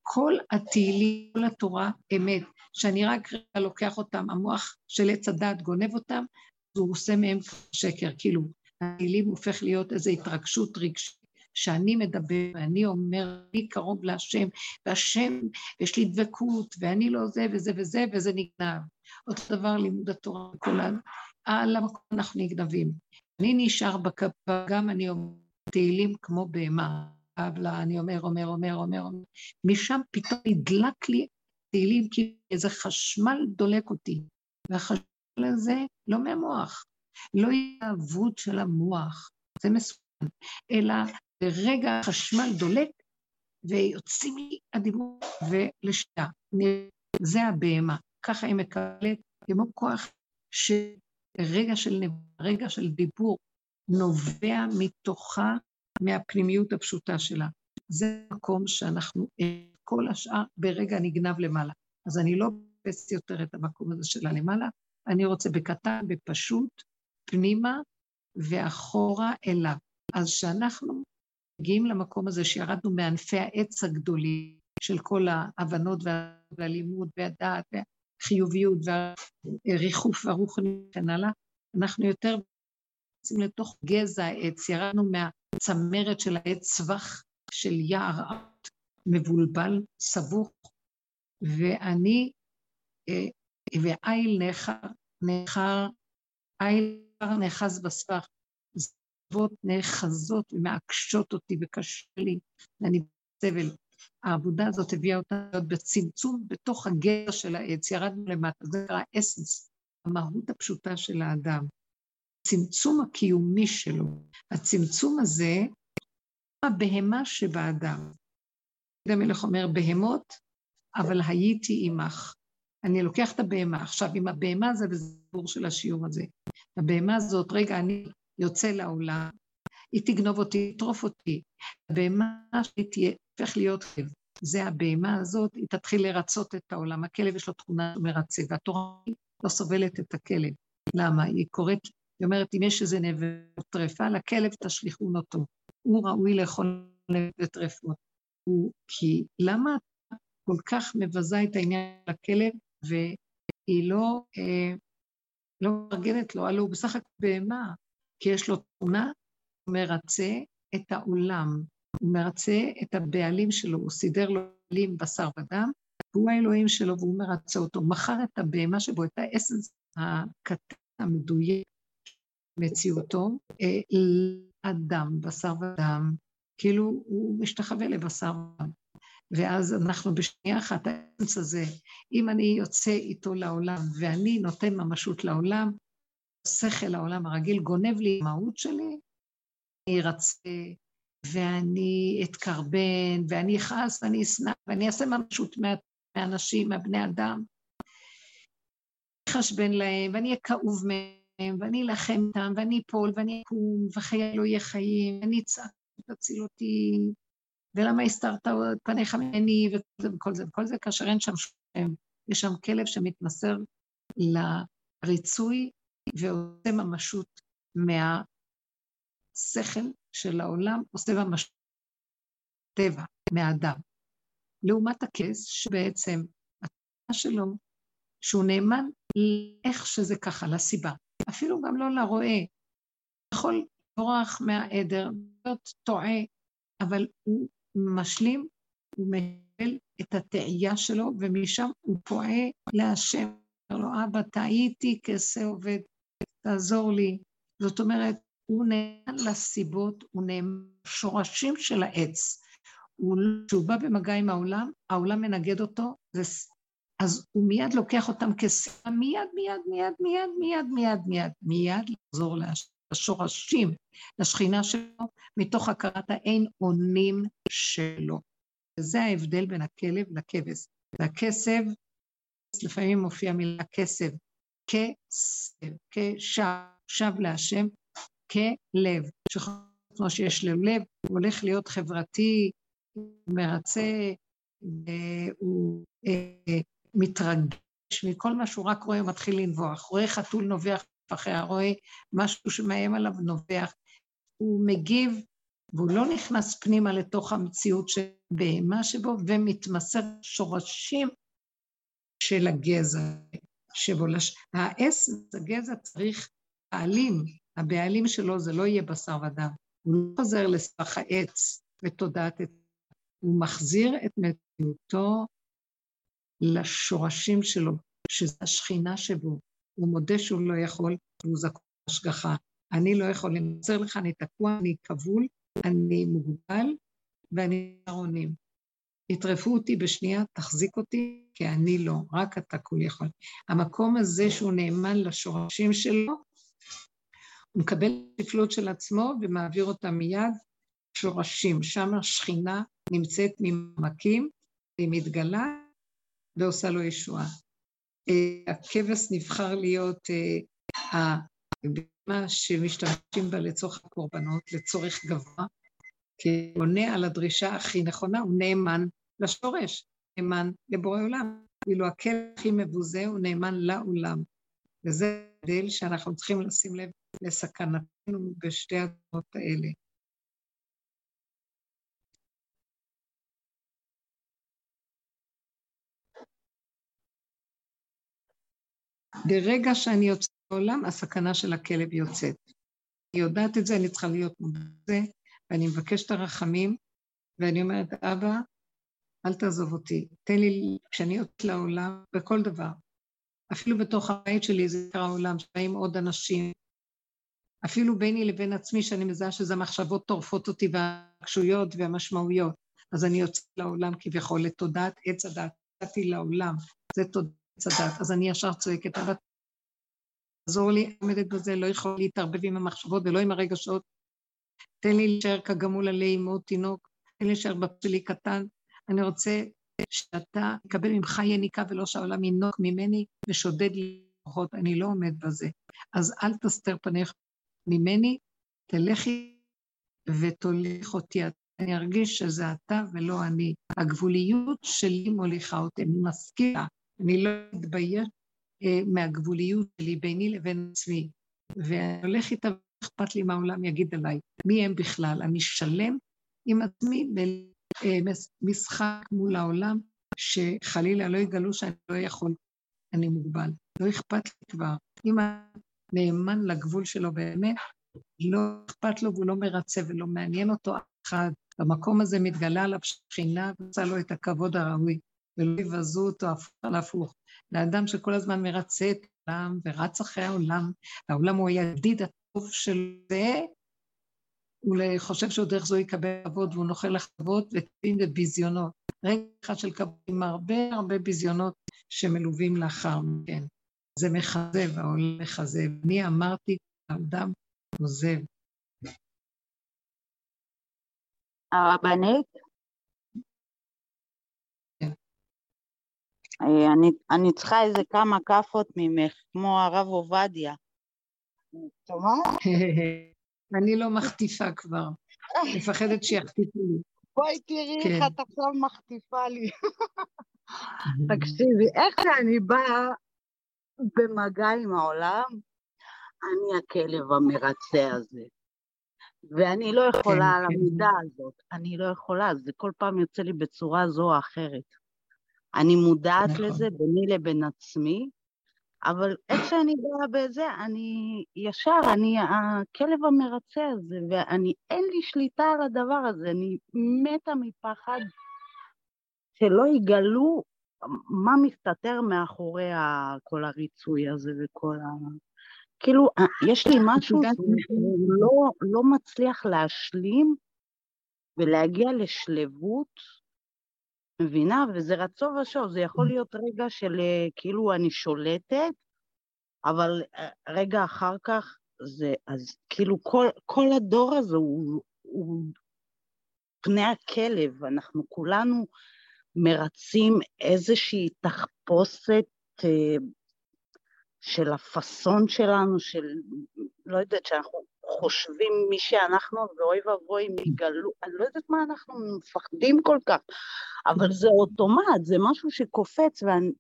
כל התהילים, כל התורה אמת, שאני רק לוקח אותם, המוח של עץ הדת גונב אותם, והוא עושה מהם שקר, כאילו, התהילים הופך להיות איזו התרגשות רגשית שאני מדבר, ואני אומר, אני קרוב להשם, והשם, יש לי דבקות, ואני לא זה וזה וזה, וזה נגנב. אותו דבר לימוד התורה, כל על המקום אנחנו נגנבים. אני נשאר גם אני אומר תהילים כמו בהמה. אני אומר, אומר, אומר, אומר, אומר. משם פתאום נדלק לי תהילים, כי איזה חשמל דולק אותי. והחשמל הזה לא מהמוח, לא התאהבות של המוח, זה מסוכן, אלא ברגע החשמל דולק, ויוצאים לי הדיבור ולשנייה. זה הבהמה, ככה היא מקבלת כמו כוח שרגע של, רגע של דיבור נובע מתוכה, מהפנימיות הפשוטה שלה. זה מקום שאנחנו, כל השאר ברגע נגנב למעלה. אז אני לא מחפשת יותר את המקום הזה שלה למעלה, אני רוצה בקטן, בפשוט, פנימה ואחורה אליו. אז שאנחנו מגיעים למקום הזה שירדנו מענפי העץ הגדולים של כל ההבנות והלימוד והדעת והחיוביות והריחוף והרוחני וכן הלאה, אנחנו יותר יוצאים לתוך גזע העץ, ירדנו מהצמרת של העץ צווח של יער מבולבל, סבוך, ואני, אה, ואיל נחר, נחר, איל נאחז בסבך, מצוות נאחזות ומעקשות אותי וקשה לי, ואני בסבל. העבודה הזאת הביאה אותה להיות בצמצום בתוך הגר של העץ, ירדנו למטה, זה נקרא אסנס, המהות הפשוטה של האדם. הצמצום הקיומי שלו. הצמצום הזה, הבהמה שבאדם. דוד המלך אומר, בהמות, אבל הייתי עמך. אני לוקח את הבהמה. עכשיו, עם הבהמה זה בזבור של השיעור הזה. הבהמה הזאת, רגע, אני יוצא לעולם, היא תגנוב אותי, תטרוף אותי. הבהמה שלי תהיה, הופך להיות כלב. זה הבהמה הזאת, היא תתחיל לרצות את העולם. הכלב יש לו תכונה מרצה, והתורה לא סובלת את הכלב. למה? היא קוראת, היא אומרת, אם יש איזה נבל טרפה, לכלב תשליכון אותו. הוא ראוי לאכול וטרפות. כי למה את כל כך מבזה את העניין של הכלב, והיא לא, אה, לא מארגנת לו, הלוא הוא בסך הכל בהמה. כי יש לו תמונה, הוא מרצה את העולם, הוא מרצה את הבעלים שלו, הוא סידר לו בעלים בשר ודם, והוא האלוהים שלו והוא מרצה אותו. מכר את הבהמה שבו, את האסנס הקטן המדויק מציאותו, אה, לאדם, בשר ודם, כאילו הוא משתחווה לבשר ודם. ואז אנחנו בשנייה אחת, האמצע הזה, אם אני יוצא איתו לעולם ואני נותן ממשות לעולם, שכל העולם הרגיל גונב לי מהות שלי, אני ארצה ואני אתקרבן ואני אכעס ואני אשנא ואני אעשה ממשות מהאנשים, מהבני אדם. אתחשבן להם ואני אהיה כאוב מהם ואני אלחם איתם ואני אפול ואני אקום וחיי לא יהיה חיים ואני אצעק תציל אותי. ולמה הסתרת את פניך ממני? וכל זה וכל זה וכל זה כאשר אין שם שם, יש שם כלב שמתמסר לריצוי ועושה ממשות מהשכל של העולם, עושה ממשות טבע, מהאדם. לעומת הכס, שבעצם התנועה שלו, שהוא נאמן לאיך שזה ככה, לסיבה. אפילו גם לא לרועה. יכול לברוח מהעדר, להיות טועה, אבל הוא משלים, הוא מקבל את התאייה שלו, ומשם הוא פועה להשם. אומר לו, אבא, טעיתי כסה עובד, תעזור לי. זאת אומרת, הוא נאמן לסיבות, הוא נאמן לשורשים של העץ. כשהוא בא במגע עם העולם, העולם מנגד אותו, אז הוא מיד לוקח אותם כסה, מיד, מיד, מיד, מיד, מיד, מיד, מיד, מיד לחזור לשורשים, לשכינה שלו, מתוך הכרת האין אונים שלו. וזה ההבדל בין הכלב לכבש. והכסב, לפעמים מופיע מילה כסב, כסב, כשב, שב להשם, כלב. כמו שיש לב לב, הוא הולך להיות חברתי, מרצה, הוא אה, מתרגש מכל מה שהוא רק רואה, הוא מתחיל לנבוח. רואה חתול נובח אחרי רואה משהו שמאיים עליו נובח. הוא מגיב, והוא לא נכנס פנימה לתוך המציאות של בהמה שבו, ומתמסר שורשים של הגזע שבו. העס, הגזע צריך בעלים, הבעלים שלו זה לא יהיה בשר ודם. הוא לא חוזר לסך העץ ותודעת את... הוא מחזיר את מציאותו לשורשים שלו, שזה השכינה שבו. הוא מודה שהוא לא יכול, והוא זקוק להשגחה. אני לא יכול למצר לך, אני תקוע, אני כבול, אני מוגבל, ואני ארונים. יטרפו אותי בשנייה, תחזיק אותי, כי אני לא, רק אתה כול יכול. המקום הזה שהוא נאמן לשורשים שלו, הוא מקבל תפלות של עצמו ומעביר אותה מיד שורשים. שם השכינה נמצאת ממעמקים, היא מתגלה ועושה לו ישועה. אה, הכבש נבחר להיות אה, הבמה שמשתמשים בה לצורך הקורבנות, לצורך גבוה, כי הוא עונה על הדרישה הכי נכונה, הוא נאמן לשורש, נאמן לבורא עולם. ואילו הכלב הכי מבוזה הוא נאמן לעולם. וזה ההבדל שאנחנו צריכים לשים לב לסכנתנו בשתי הדברים האלה. ברגע שאני יוצאת לעולם, הסכנה של הכלב יוצאת. אני יודעת את זה, אני צריכה להיות מודעת ואני מבקשת הרחמים, ואני אומרת, אבא, אל תעזוב אותי, תן לי, כשאני יוצאת לעולם, בכל דבר, אפילו בתוך הבית שלי זה נקרא עולם, שבאים עוד אנשים, אפילו ביני לבין עצמי, שאני מזהה שזה מחשבות טורפות אותי והרגשויות והמשמעויות, אז אני יוצאת לעולם כביכול לתודעת עץ הדת, יצאתי לעולם, זה תודעת עץ הדת, אז אני ישר צועקת, אבל תעזור לי, עומדת בזה, לא יכול להתערבב עם המחשבות ולא עם הרגשות, תן לי להישאר כגמול עלי אמו תינוק, תן לי להישאר בפלי קטן, אני רוצה שאתה תקבל ממך יניקה ולא שהעולם ינוק ממני ושודד לי אני לא עומד בזה. אז אל תסתר פניך ממני, תלכי ותוליך אותי. אני ארגיש שזה אתה ולא אני. הגבוליות שלי מוליכה אותי, אני מסכימה, אני לא אתבייש אה, מהגבוליות שלי ביני לבין עצמי. ואני הולך איתה, אכפת לי מה העולם יגיד עליי. מי הם בכלל? אני שלם עם עצמי במשחק מול העולם, שחלילה לא יגלו שאני לא יכול, אני מוגבל. לא אכפת לי כבר. אם נאמן לגבול שלו באמת, לא אכפת לו והוא לא מרצה ולא מעניין אותו אחד. במקום הזה מתגלה עליו שכינה ועושה לו את הכבוד הראוי, ולא יבזו אותו הפוך על הפוך. לאדם שכל הזמן מרצה את העולם ורץ אחרי העולם, והעולם הוא הידיד הטוב של זה, הוא חושב שהוא דרך זו יקבל כבוד והוא נוכל לכבוד וטעים וביזיונות. רגע אחד של כבוד עם הרבה הרבה ביזיונות שמלווים לאחר מכן. זה מכזב, העולם מכזב. אני אמרתי, האדם עוזב.
הרבנית? כן. אה, אני, אני צריכה איזה כמה כאפות ממך, כמו הרב עובדיה.
אני לא מחטיפה כבר, מפחדת שיחטיפו לי.
בואי תראי איך כן. את עכשיו מחטיפה לי. תקשיבי, איך שאני באה במגע עם העולם, אני הכלב המרצה הזה. ואני לא יכולה כן, על כן. המידה הזאת, אני לא יכולה, זה כל פעם יוצא לי בצורה זו או אחרת. אני מודעת נכון. לזה ביני לבין עצמי, אבל איך שאני באה בזה, אני ישר, אני הכלב המרצה הזה, ואני, אין לי שליטה על הדבר הזה, אני מתה מפחד שלא יגלו מה מסתתר מאחורי כל הריצוי הזה וכל ה... כאילו, יש לי משהו שלא לא מצליח להשלים ולהגיע לשלבות מבינה? וזה רצון ושוב, זה יכול להיות רגע של אה, כאילו אני שולטת, אבל אה, רגע אחר כך זה, אז כאילו כל, כל הדור הזה הוא, הוא פני הכלב, אנחנו כולנו מרצים איזושהי תחפושת אה, של הפאסון שלנו, של, לא יודעת, שאנחנו חושבים מי שאנחנו, ואוי ואבוי אם יגלו, אני לא יודעת מה אנחנו מפחדים כל כך, אבל זה אוטומט, זה משהו שקופץ ואני...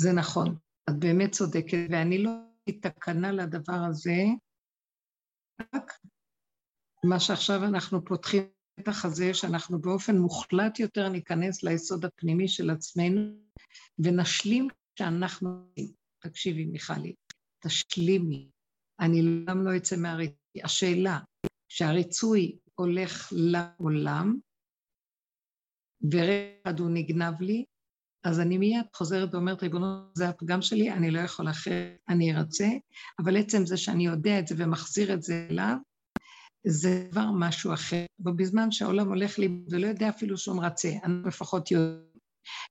זה נכון, את באמת צודקת, ואני לא תקנה לדבר הזה, רק מה שעכשיו אנחנו פותחים את החזה, שאנחנו באופן מוחלט יותר ניכנס ליסוד הפנימי של עצמנו, ונשלים שאנחנו... תקשיבי, מיכלי, תשלימי. אני גם לא אצא מהריצוי. השאלה, שהריצוי הולך לעולם, אחד הוא נגנב לי, אז אני מיד חוזרת ואומרת, ריבונו, זה הפגם שלי, אני לא יכול אחרת, אני ארצה, אבל עצם זה שאני יודע את זה ומחזיר את זה אליו, זה כבר משהו אחר. ובזמן שהעולם הולך לי ולא יודע אפילו שהוא מרצה, אני לפחות יודע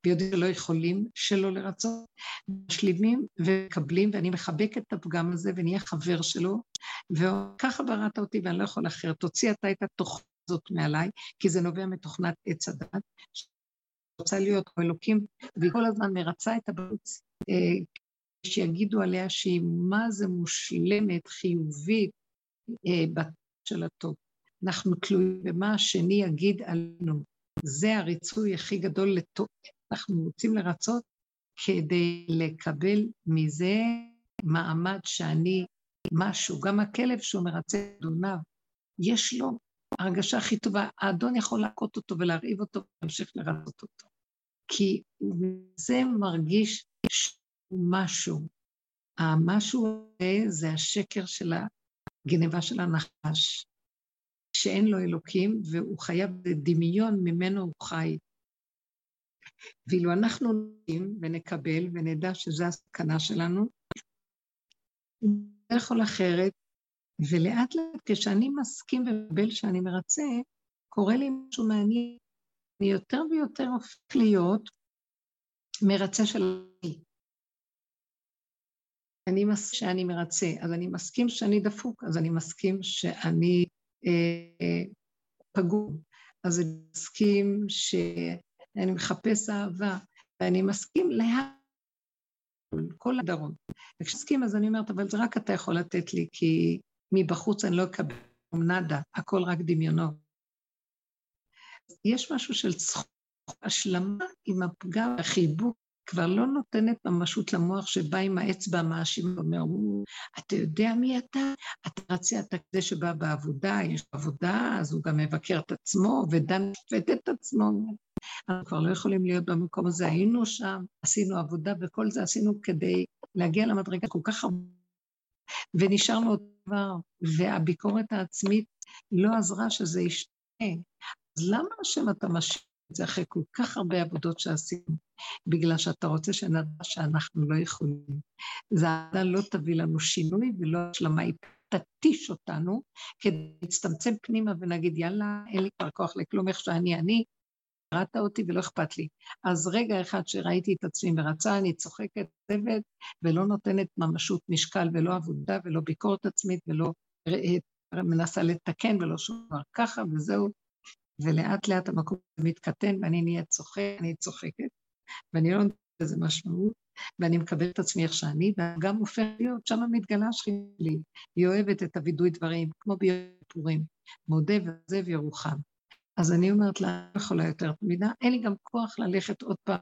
ויודעים שלא יכולים שלא לרצות, משלימים ומקבלים, ואני מחבקת את הפגם הזה ונהיה חבר שלו, וככה בראת אותי ואני לא יכול אחרת. תוציא אתה את התוכנה הזאת מעליי, כי זה נובע מתוכנת עץ הדת, רוצה להיות אלוקים, והיא כל הזמן מרצה את הבריץ, אה, שיגידו עליה שהיא מה זה מושלמת, חיובית, אה, של הטוב. אנחנו תלויים במה השני יגיד עלינו. זה הריצוי הכי גדול לטוב. אנחנו רוצים לרצות כדי לקבל מזה מעמד שאני משהו. גם הכלב שהוא מרצה את אדוניו, יש לו הרגשה הכי טובה. האדון יכול להכות אותו ולהרעיב אותו ולהמשיך לרצות אותו. כי זה מרגיש משהו. המשהו הזה זה השקר של הגניבה של הנחש. שאין לו אלוקים והוא חייב דמיון ממנו הוא חי. ואילו אנחנו נותנים ונקבל ונדע שזו הסכנה שלנו, לא יכול אחרת, ולאט לאט כשאני מסכים ומקבל שאני מרצה, קורה לי משהו מעניין. אני יותר ויותר הופך להיות מרצה של אני. אני מסכים שאני מרצה, אז אני מסכים שאני דפוק, אז אני מסכים שאני אה, פגום. אז אני מסכים שאני מחפש אהבה, ואני מסכים לה... כל הדרום. וכשמסכים אז אני אומרת, אבל זה רק אתה יכול לתת לי, כי מבחוץ אני לא אקבל נאדה, הכל רק דמיונות. יש משהו של צחוק, השלמה עם הפגם, החיבוק, כבר לא נותנת ממשות למוח שבא עם האצבע המאשים ואומר, אתה יודע מי אתה? אתה רצה, אתה כזה שבא בעבודה, יש עבודה, אז הוא גם מבקר את עצמו ודן שופט את עצמו. אנחנו כבר לא יכולים להיות במקום הזה, היינו שם, עשינו עבודה וכל זה עשינו כדי להגיע למדרגה כל כך הרבה, ונשארנו עוד דבר, והביקורת העצמית לא עזרה שזה ישתנה. אז למה השם אתה משאיר את זה אחרי כל כך הרבה עבודות שעשינו? בגלל שאתה רוצה שנדע שאנחנו לא יכולים. עדיין לא תביא לנו שינוי ולא השלמה, היא תתיש אותנו, כדי להצטמצם פנימה ונגיד, יאללה, אין לי כבר כוח לכלום, איך שאני אני, קראת אותי ולא אכפת לי. אז רגע אחד שראיתי את עצמי מרצה, אני צוחקת, צוות, ולא נותנת ממשות משקל ולא עבודה ולא ביקורת עצמית ולא אה, מנסה לתקן ולא שום דבר ככה וזהו. ולאט לאט המקום מתקטן ואני נהיית צוחק, אני צוחקת, ואני לא נותנת לזה משמעות, ואני מקבלת את עצמי איך שאני, וגם הופך להיות, שם מתגלה השכינה שלי. היא אוהבת את הווידוי דברים, כמו ביום פורים, מודה ועזב ירוחם. אז אני אומרת לה, לא יכולה יותר תמידה, אין לי גם כוח ללכת עוד פעם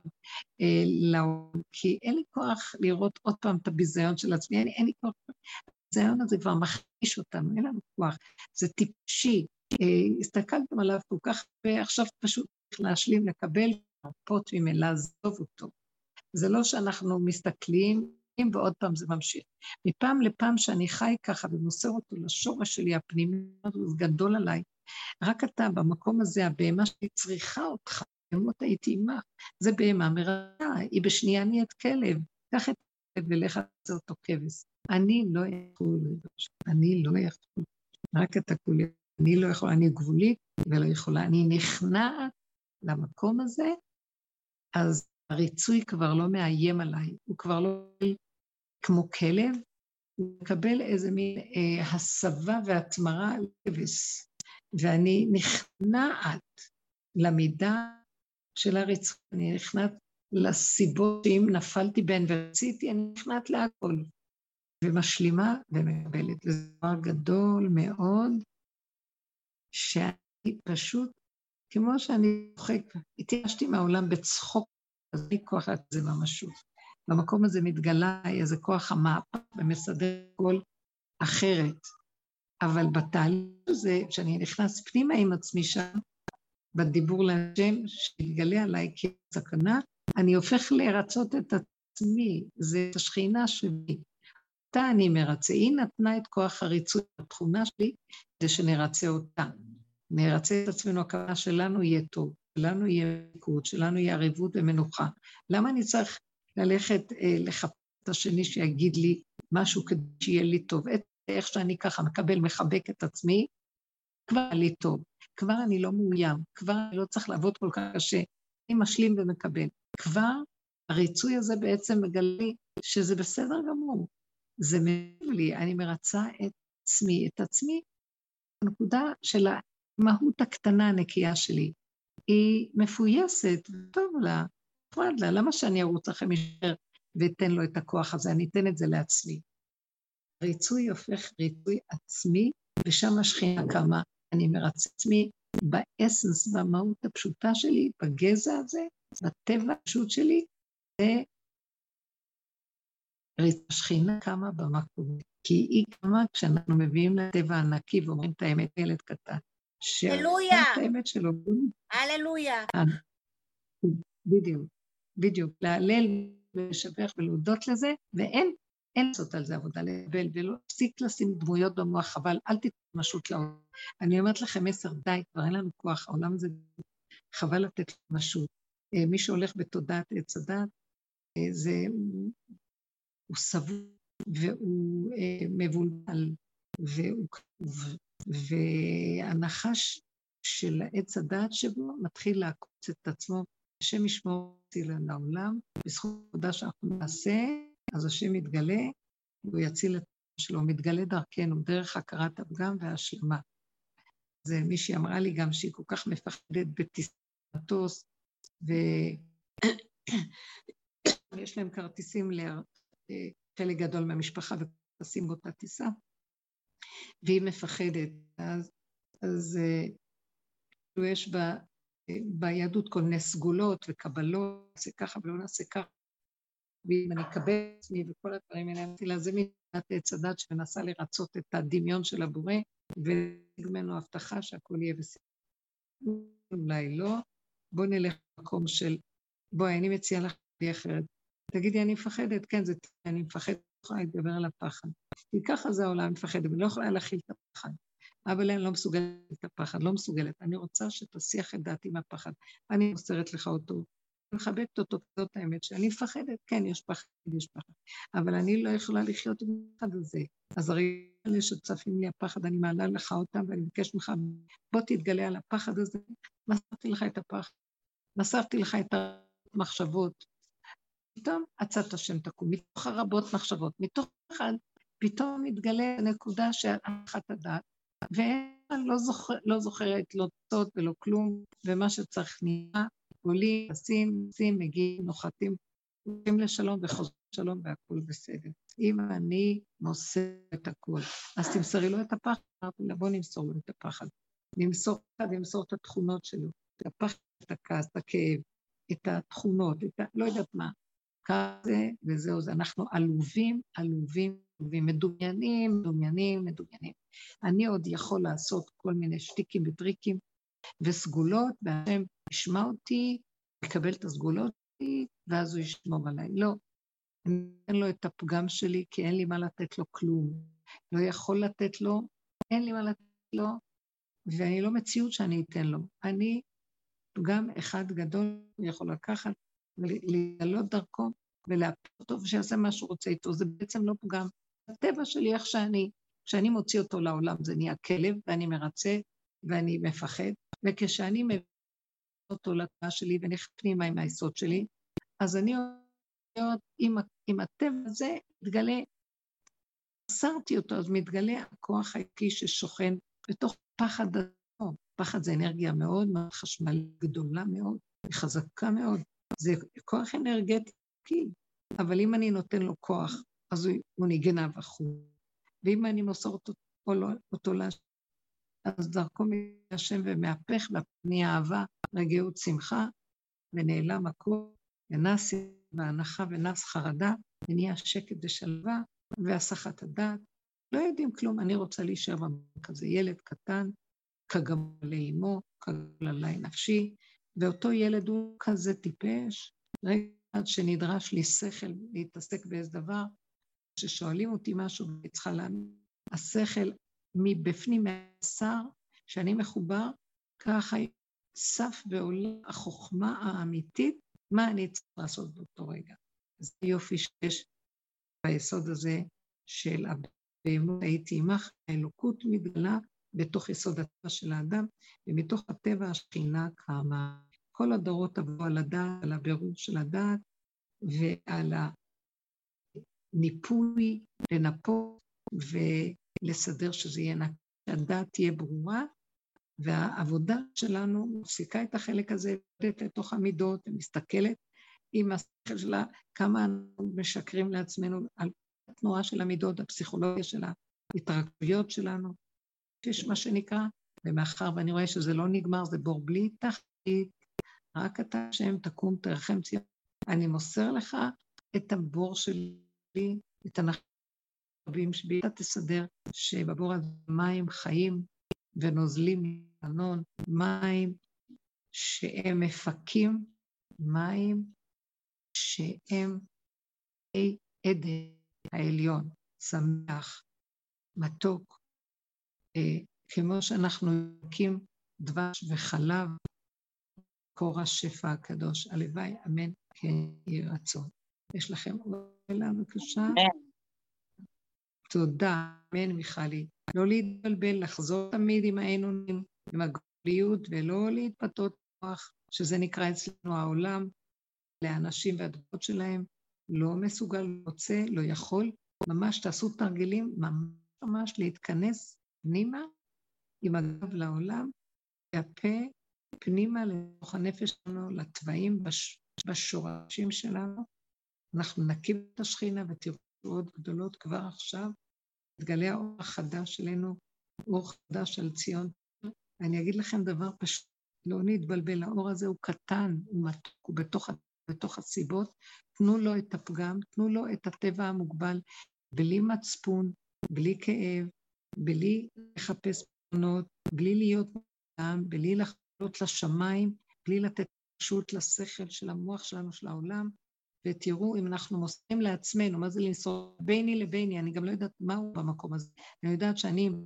אה, לעולם, כי אין לי כוח לראות עוד פעם את הביזיון של עצמי, אין, אין לי כוח. הביזיון הזה כבר מכחיש אותנו, אין לנו כוח, זה טיפשי. אה, הסתכלתם עליו כל כך, ועכשיו פשוט צריך להשלים, לקבל, להרפות ממנו, לעזוב אותו. זה לא שאנחנו מסתכלים, ועוד פעם זה ממשיך. מפעם לפעם שאני חי ככה ומוסר אותו לשורש שלי הפנימי, זה גדול עליי. רק אתה במקום הזה, הבהמה שלי צריכה אותך, בהמות הייתי עמך. זה בהמה מרעה, היא בשנייה נהיית כלב. קח את הכלב ולך לעשות אותו כבש. אני לא יכול, אני לא יכול. רק אתה כולי, אני לא יכול, אני גבולית ולא יכולה. אני נכנעת למקום הזה, אז הריצוי כבר לא מאיים עליי, הוא כבר לא כמו כלב, הוא מקבל איזה מין אה, הסבה והתמרה על כבש, ואני נכנעת למידה של הריצוי, אני נכנעת לסיבות שאם נפלתי בהן ורציתי, אני נכנעת להכל, ומשלימה ומקבלת. וזה דבר גדול מאוד, שאני פשוט, כמו שאני צוחק, התייאשתי מהעולם בצחוק אז בלי כוח זה ממשות. במקום הזה מתגלה איזה כוח המהפך ומסדר הכל אחרת. אבל בתהליך הזה, כשאני נכנס פנימה עם עצמי שם, בדיבור להשם, שיתגלה עליי כסכנה, אני הופך לרצות את עצמי, זה את השכינה שלי. אותה אני מרצה. היא נתנה את כוח הריצוי לתכונה שלי, כדי שנרצה אותה. נרצה את עצמנו, הכוונה שלנו יהיה טוב. שלנו יהיה ריקוד, שלנו יהיה ערבות ומנוחה. למה אני צריך ללכת אה, לחפש את השני שיגיד לי משהו כדי שיהיה לי טוב? את, איך שאני ככה מקבל, מחבק את עצמי, כבר לי טוב, כבר אני לא מאוים, כבר אני לא צריך לעבוד כל כך קשה, אני משלים ומקבל. כבר הריצוי הזה בעצם מגלה שזה בסדר גמור. זה מעבר לי, אני מרצה את עצמי, את עצמי, הנקודה של המהות הקטנה הנקייה שלי. היא מפויסת, טוב לה, נפרד לה, למה שאני ארוץ לכם יותר ואתן לו את הכוח הזה? אני אתן את זה לעצמי. ריצוי הופך ריצוי עצמי, ושם השכינה קמה. אני מרצה עצמי באסנס, במהות הפשוטה שלי, בגזע הזה, בטבע הפשוט שלי, השכינה קמה במקום. כי היא קמה כשאנחנו מביאים לטבע הנקי ואומרים את האמת, ילד קטן.
הללויה.
האמת שלו.
הללויה.
אה, בדיוק, בדיוק. להלל ולשבח ולהודות לזה, ואין אין לעשות על זה עבודה, לקבל, ולא להפסיק לשים דמויות במוח, חבל, אל תיתנו משות לעולם. אני אומרת לכם מסר, די, כבר אין לנו כוח, העולם הזה, חבל לתת משות. אה, מי שהולך בתודעת עץ הדת, אה, זה, הוא סבור והוא מבולבל, והוא והנחש של עץ הדעת שבו מתחיל לעקוץ את עצמו. השם ישמור אותי לעולם, בזכות העבודה שאנחנו נעשה, אז השם יתגלה, והוא יציל את שלו, מתגלה דרכנו, דרך הכרת הפגם וההשלמה. זה מישהי אמרה לי גם שהיא כל כך מפחדת בטיסת ויש להם כרטיסים לחלק גדול מהמשפחה וטסים באותה טיסה, והיא מפחדת, אז, אז אה, כאילו יש בה, אה, ביהדות כל מיני סגולות וקבלות, נעשה ככה ולא נעשה ככה, ואם אני אקבל את עצמי וכל הדברים האלה, אמרתי לה, זה מדינת עץ הדת שמנסה לרצות את הדמיון של הבורא, ולהגיד ממנו הבטחה שהכל יהיה בסדר. אולי לא, בוא נלך למקום של, בואי, אני מציעה לך אחרת. תגידי, אני מפחדת, כן, זה, אני מפחדת, אני יכולה להתגבר על הפחד. כי ככה זה העולם מפחד, ואני לא יכולה להכיל את הפחד. אבל אני לא מסוגלת את הפחד, לא מסוגלת. אני רוצה שתסיח את דעתי מהפחד. אני מוסרת לך אותו, אני מחבקת אותו, זאת האמת שאני מפחדת, כן, יש פחד, יש פחד. אבל אני לא יכולה לחיות עם הפחד הזה. אז הרי אלה שצפים לי הפחד, אני מעלה לך אותם ואני מבקש ממך, בוא תתגלה על הפחד הזה. מסרתי לך את הפחד, מסרתי לך את המחשבות. פתאום עצת השם תקום, מתוך הרבות מחשבות, מתוך אחד, פתאום מתגלה הנקודה של הנחת הדעת, ואין לא, זוכר, לא זוכרת לא צות ולא כלום, ומה שצריך נראה, עולים, עושים, עושים, מגיעים, נוחתים, הולכים לשלום וחוזרים לשלום והכול בסדר. אם אני מוסר את הכול, אז תמסרי לו את הפחד. אמרתי לה, בוא נמסור לו את הפחד. נמסור נמסור את התכונות שלו, את הפחד, את הכעס, את הכאב, את התכונות, את ה... לא יודעת מה. כזה וזהו זה. אנחנו עלובים, עלובים, עלובים, מדומיינים, מדומיינים, מדומיינים. אני עוד יכול לעשות כל מיני שטיקים וטריקים וסגולות, והשם ישמע אותי, יקבל את הסגולות שלי, ואז הוא ישמור עליי. לא, אני אתן לו את הפגם שלי, כי אין לי מה לתת לו כלום. לא יכול לתת לו, אין לי מה לתת לו, ואני לא מציאות שאני אתן לו. אני פגם אחד גדול יכול לקחת ולגלות דרכו ולהפיל אותו ושיעשה מה שהוא רוצה איתו. זה בעצם לא פגם. הטבע שלי איך שאני, כשאני מוציא אותו לעולם זה נהיה כלב ואני מרצה ואני מפחד, וכשאני מביא אותו לתנועה שלי ונכנס פנימה עם היסוד שלי, אז אני אומרת, אם, אם הטבע הזה מתגלה, מסרתי אותו, אז מתגלה הכוח העיקי ששוכן בתוך פחד עצמו. פחד זה אנרגיה מאוד מאוד חשמלית גדולה מאוד, חזקה מאוד. זה כוח אנרגטי, אבל אם אני נותן לו כוח, אז הוא, הוא נגנב וכו'. ואם אני מוסר אותו, אותו להשם, אז דרכו מהשם ומהפך, והפני אהבה, רגיעות שמחה, ונעלם הכל, ונס בהנחה ונס חרדה, ונהיה שקט ושלווה, והסחת הדעת. לא יודעים כלום, אני רוצה להישאר במקום כזה, ילד קטן, כגמול לאמו, כגמול עליי נפשי, ואותו ילד הוא כזה טיפש, רגע עד שנדרש לי שכל להתעסק באיזה דבר, כששואלים אותי משהו ואני צריכה לענות, השכל מבפנים מהשר, שאני מחובר, ככה סף ועולה החוכמה האמיתית, מה אני צריך לעשות באותו רגע. זה יופי שיש ביסוד הזה של הבהמות. הייתי עמך, האלוקות מתגלה בתוך יסוד הטבע של האדם, ומתוך הטבע השכינה קמה. כל הדורות עברו על הדעת, על הבירור של הדעת, ועל הניפוי, לנפות ולסדר שזה יהיה נקי, שהדעת תהיה ברורה, והעבודה שלנו מפסיקה את החלק הזה, יורדת לתוך המידות ומסתכלת עם השכל שלה, כמה אנחנו משקרים לעצמנו על התנועה של המידות, הפסיכולוגיה של ההתרכבויות שלנו, יש מה שנקרא, ומאחר ואני רואה שזה לא נגמר, זה בור בלי תחתית, רק אתה השם תקום תרחם ציון. אני מוסר לך את הבור שלי, את הנחבים שבי, אתה תסדר שבבור הזה מים חיים ונוזלים מענון, מים שהם מפקים, מים שהם עדן העליון, שמח, מתוק, כמו שאנחנו יונקים דבש וחלב, קור השפע הקדוש. הלוואי, אמן, כן יהי רצון. יש לכם עוד שאלה בבקשה? תודה, אמן, מיכלי. לא להתבלבל, לחזור תמיד עם העינונים, עם הגבוליות, ולא להתפתות כוח, שזה נקרא אצלנו העולם, לאנשים והדעות שלהם, לא מסוגל, רוצה, לא יכול. ממש תעשו תרגילים, ממש ממש להתכנס פנימה, עם הגב לעולם, והפה פנימה לתוך הנפש שלנו, לתוואים בש, בשורשים שלנו. אנחנו נקים את השכינה ותראו עוד גדולות כבר עכשיו. יתגלה האור החדש שלנו, אור חדש על ציון. אני אגיד לכם דבר פשוט, לא נתבלבל, האור הזה הוא קטן, הוא מתוק, הוא בתוך, בתוך הסיבות. תנו לו את הפגם, תנו לו את הטבע המוגבל, בלי מצפון, בלי כאב, בלי לחפש פתרונות, בלי להיות מוקדם, בלי לחלות לשמיים, בלי לתת פשוט לשכל של המוח שלנו, של העולם, ותראו אם אנחנו מוסרים לעצמנו, מה זה למסור ביני לביני, אני גם לא יודעת מהו במקום הזה, אני יודעת שאני עם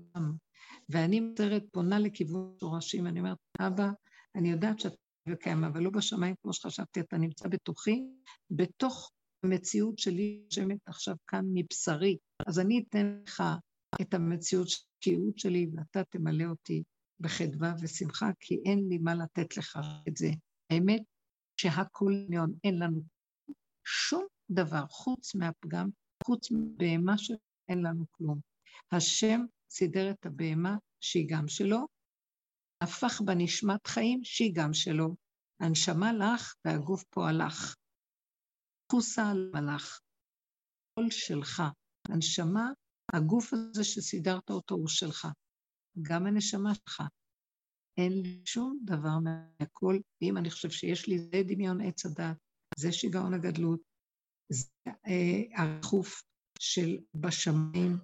ואני מוסרת, פונה לכיוון שורשים, אני אומרת, אבא, אני יודעת שאתה וקיים, אבל לא בשמיים כמו שחשבתי, אתה נמצא בתוכי, בתוך המציאות שלי, שמת עכשיו כאן מבשרי, אז אני אתן לך את המציאות שקיעות שלי, ואתה תמלא אותי בחדווה ושמחה, כי אין לי מה לתת לך את זה. האמת שהכל עניון, אין לנו שום דבר חוץ מהפגם, חוץ מבהמה שאין לנו כלום. השם סידר את הבהמה שהיא גם שלו, הפך בנשמת חיים שהיא גם שלו. הנשמה לך והגוף פועלך. חוסה על מלאך. כל שלך. הנשמה, הגוף הזה שסידרת אותו הוא שלך. גם הנשמה שלך. אין לי שום דבר מהכל, ואם אני חושב שיש לי, זה דמיון עץ הדת, זה שיגעון הגדלות, זה אה, הרכוף של בשמיים,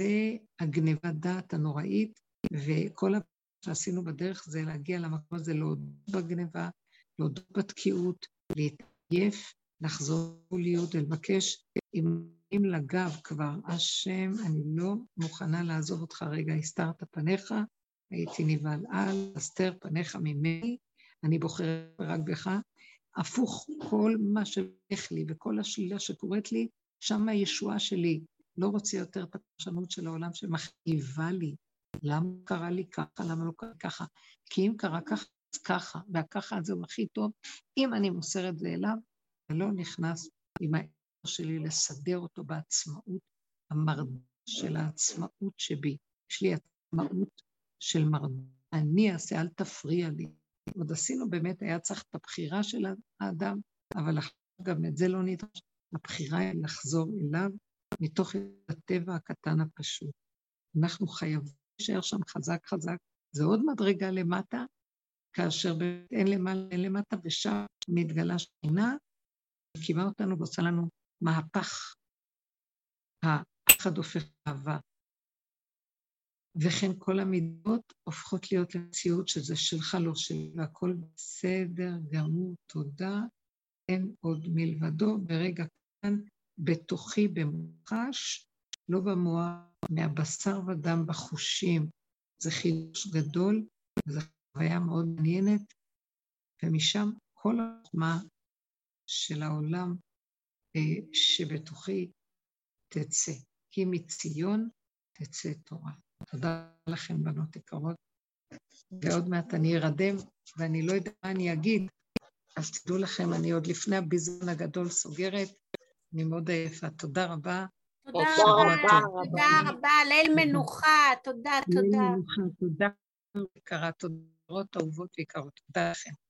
זה הגניבת דעת הנוראית, וכל ה... שעשינו בדרך זה להגיע למקום הזה, להודות בגניבה, להודות בתקיעות, להתעייף, לחזור להיות ולבקש, אם לגב כבר, השם, אני לא מוכנה לעזוב אותך רגע, הסתרת פניך, הייתי נבהל על, הסתר פניך ממני, אני בוחרת רק בך. הפוך, כל מה שהולך לי וכל השלילה שקורית לי, שם הישועה שלי. לא רוצה יותר את הפרשנות של העולם שמכאיבה לי. למה קרה לי ככה? למה לא קרה ככה? כי אם קרה ככה, אז ככה, והככה זהו הכי טוב. אם אני מוסר את זה אליו, זה לא נכנס עם האמור שלי לסדר אותו בעצמאות, המרדה של העצמאות שבי. יש לי עצמאות של מרדה. אני אעשה, אל תפריע לי. עוד עשינו באמת, היה צריך את הבחירה של האדם, אבל גם את זה לא נדרש. הבחירה היא לחזור אליו מתוך הטבע הקטן הפשוט. אנחנו חייבים להישאר שם חזק חזק. זה עוד מדרגה למטה, כאשר אין למעלה, אין למטה, ושם מתגלה שכינה, מקימה אותנו ועושה לנו מהפך. הפחד הופך אהבה. וכן כל המידות הופכות להיות למציאות שזה שלך, לא שלי, והכל בסדר גמור, תודה, אין עוד מלבדו, ברגע כאן, בתוכי במוחש, לא במוח, מהבשר ודם בחושים. זה חידוש גדול, וזו חוויה מאוד מעניינת, ומשם כל החוכמה של העולם אה, שבתוכי תצא. כי מציון תצא תורה. תודה לכם, בנות יקרות. ועוד מעט אני ארדם, ואני לא יודע מה אני אגיד, אז תדעו לכם, אני עוד לפני הביזון הגדול סוגרת. אני מאוד עייפה. תודה רבה.
תודה רבה, תודה רבה, ליל מנוחה, תודה, תודה. ליל מנוחה,
תודה. יקרה, תודות אהובות ויקרות. תודה לכם.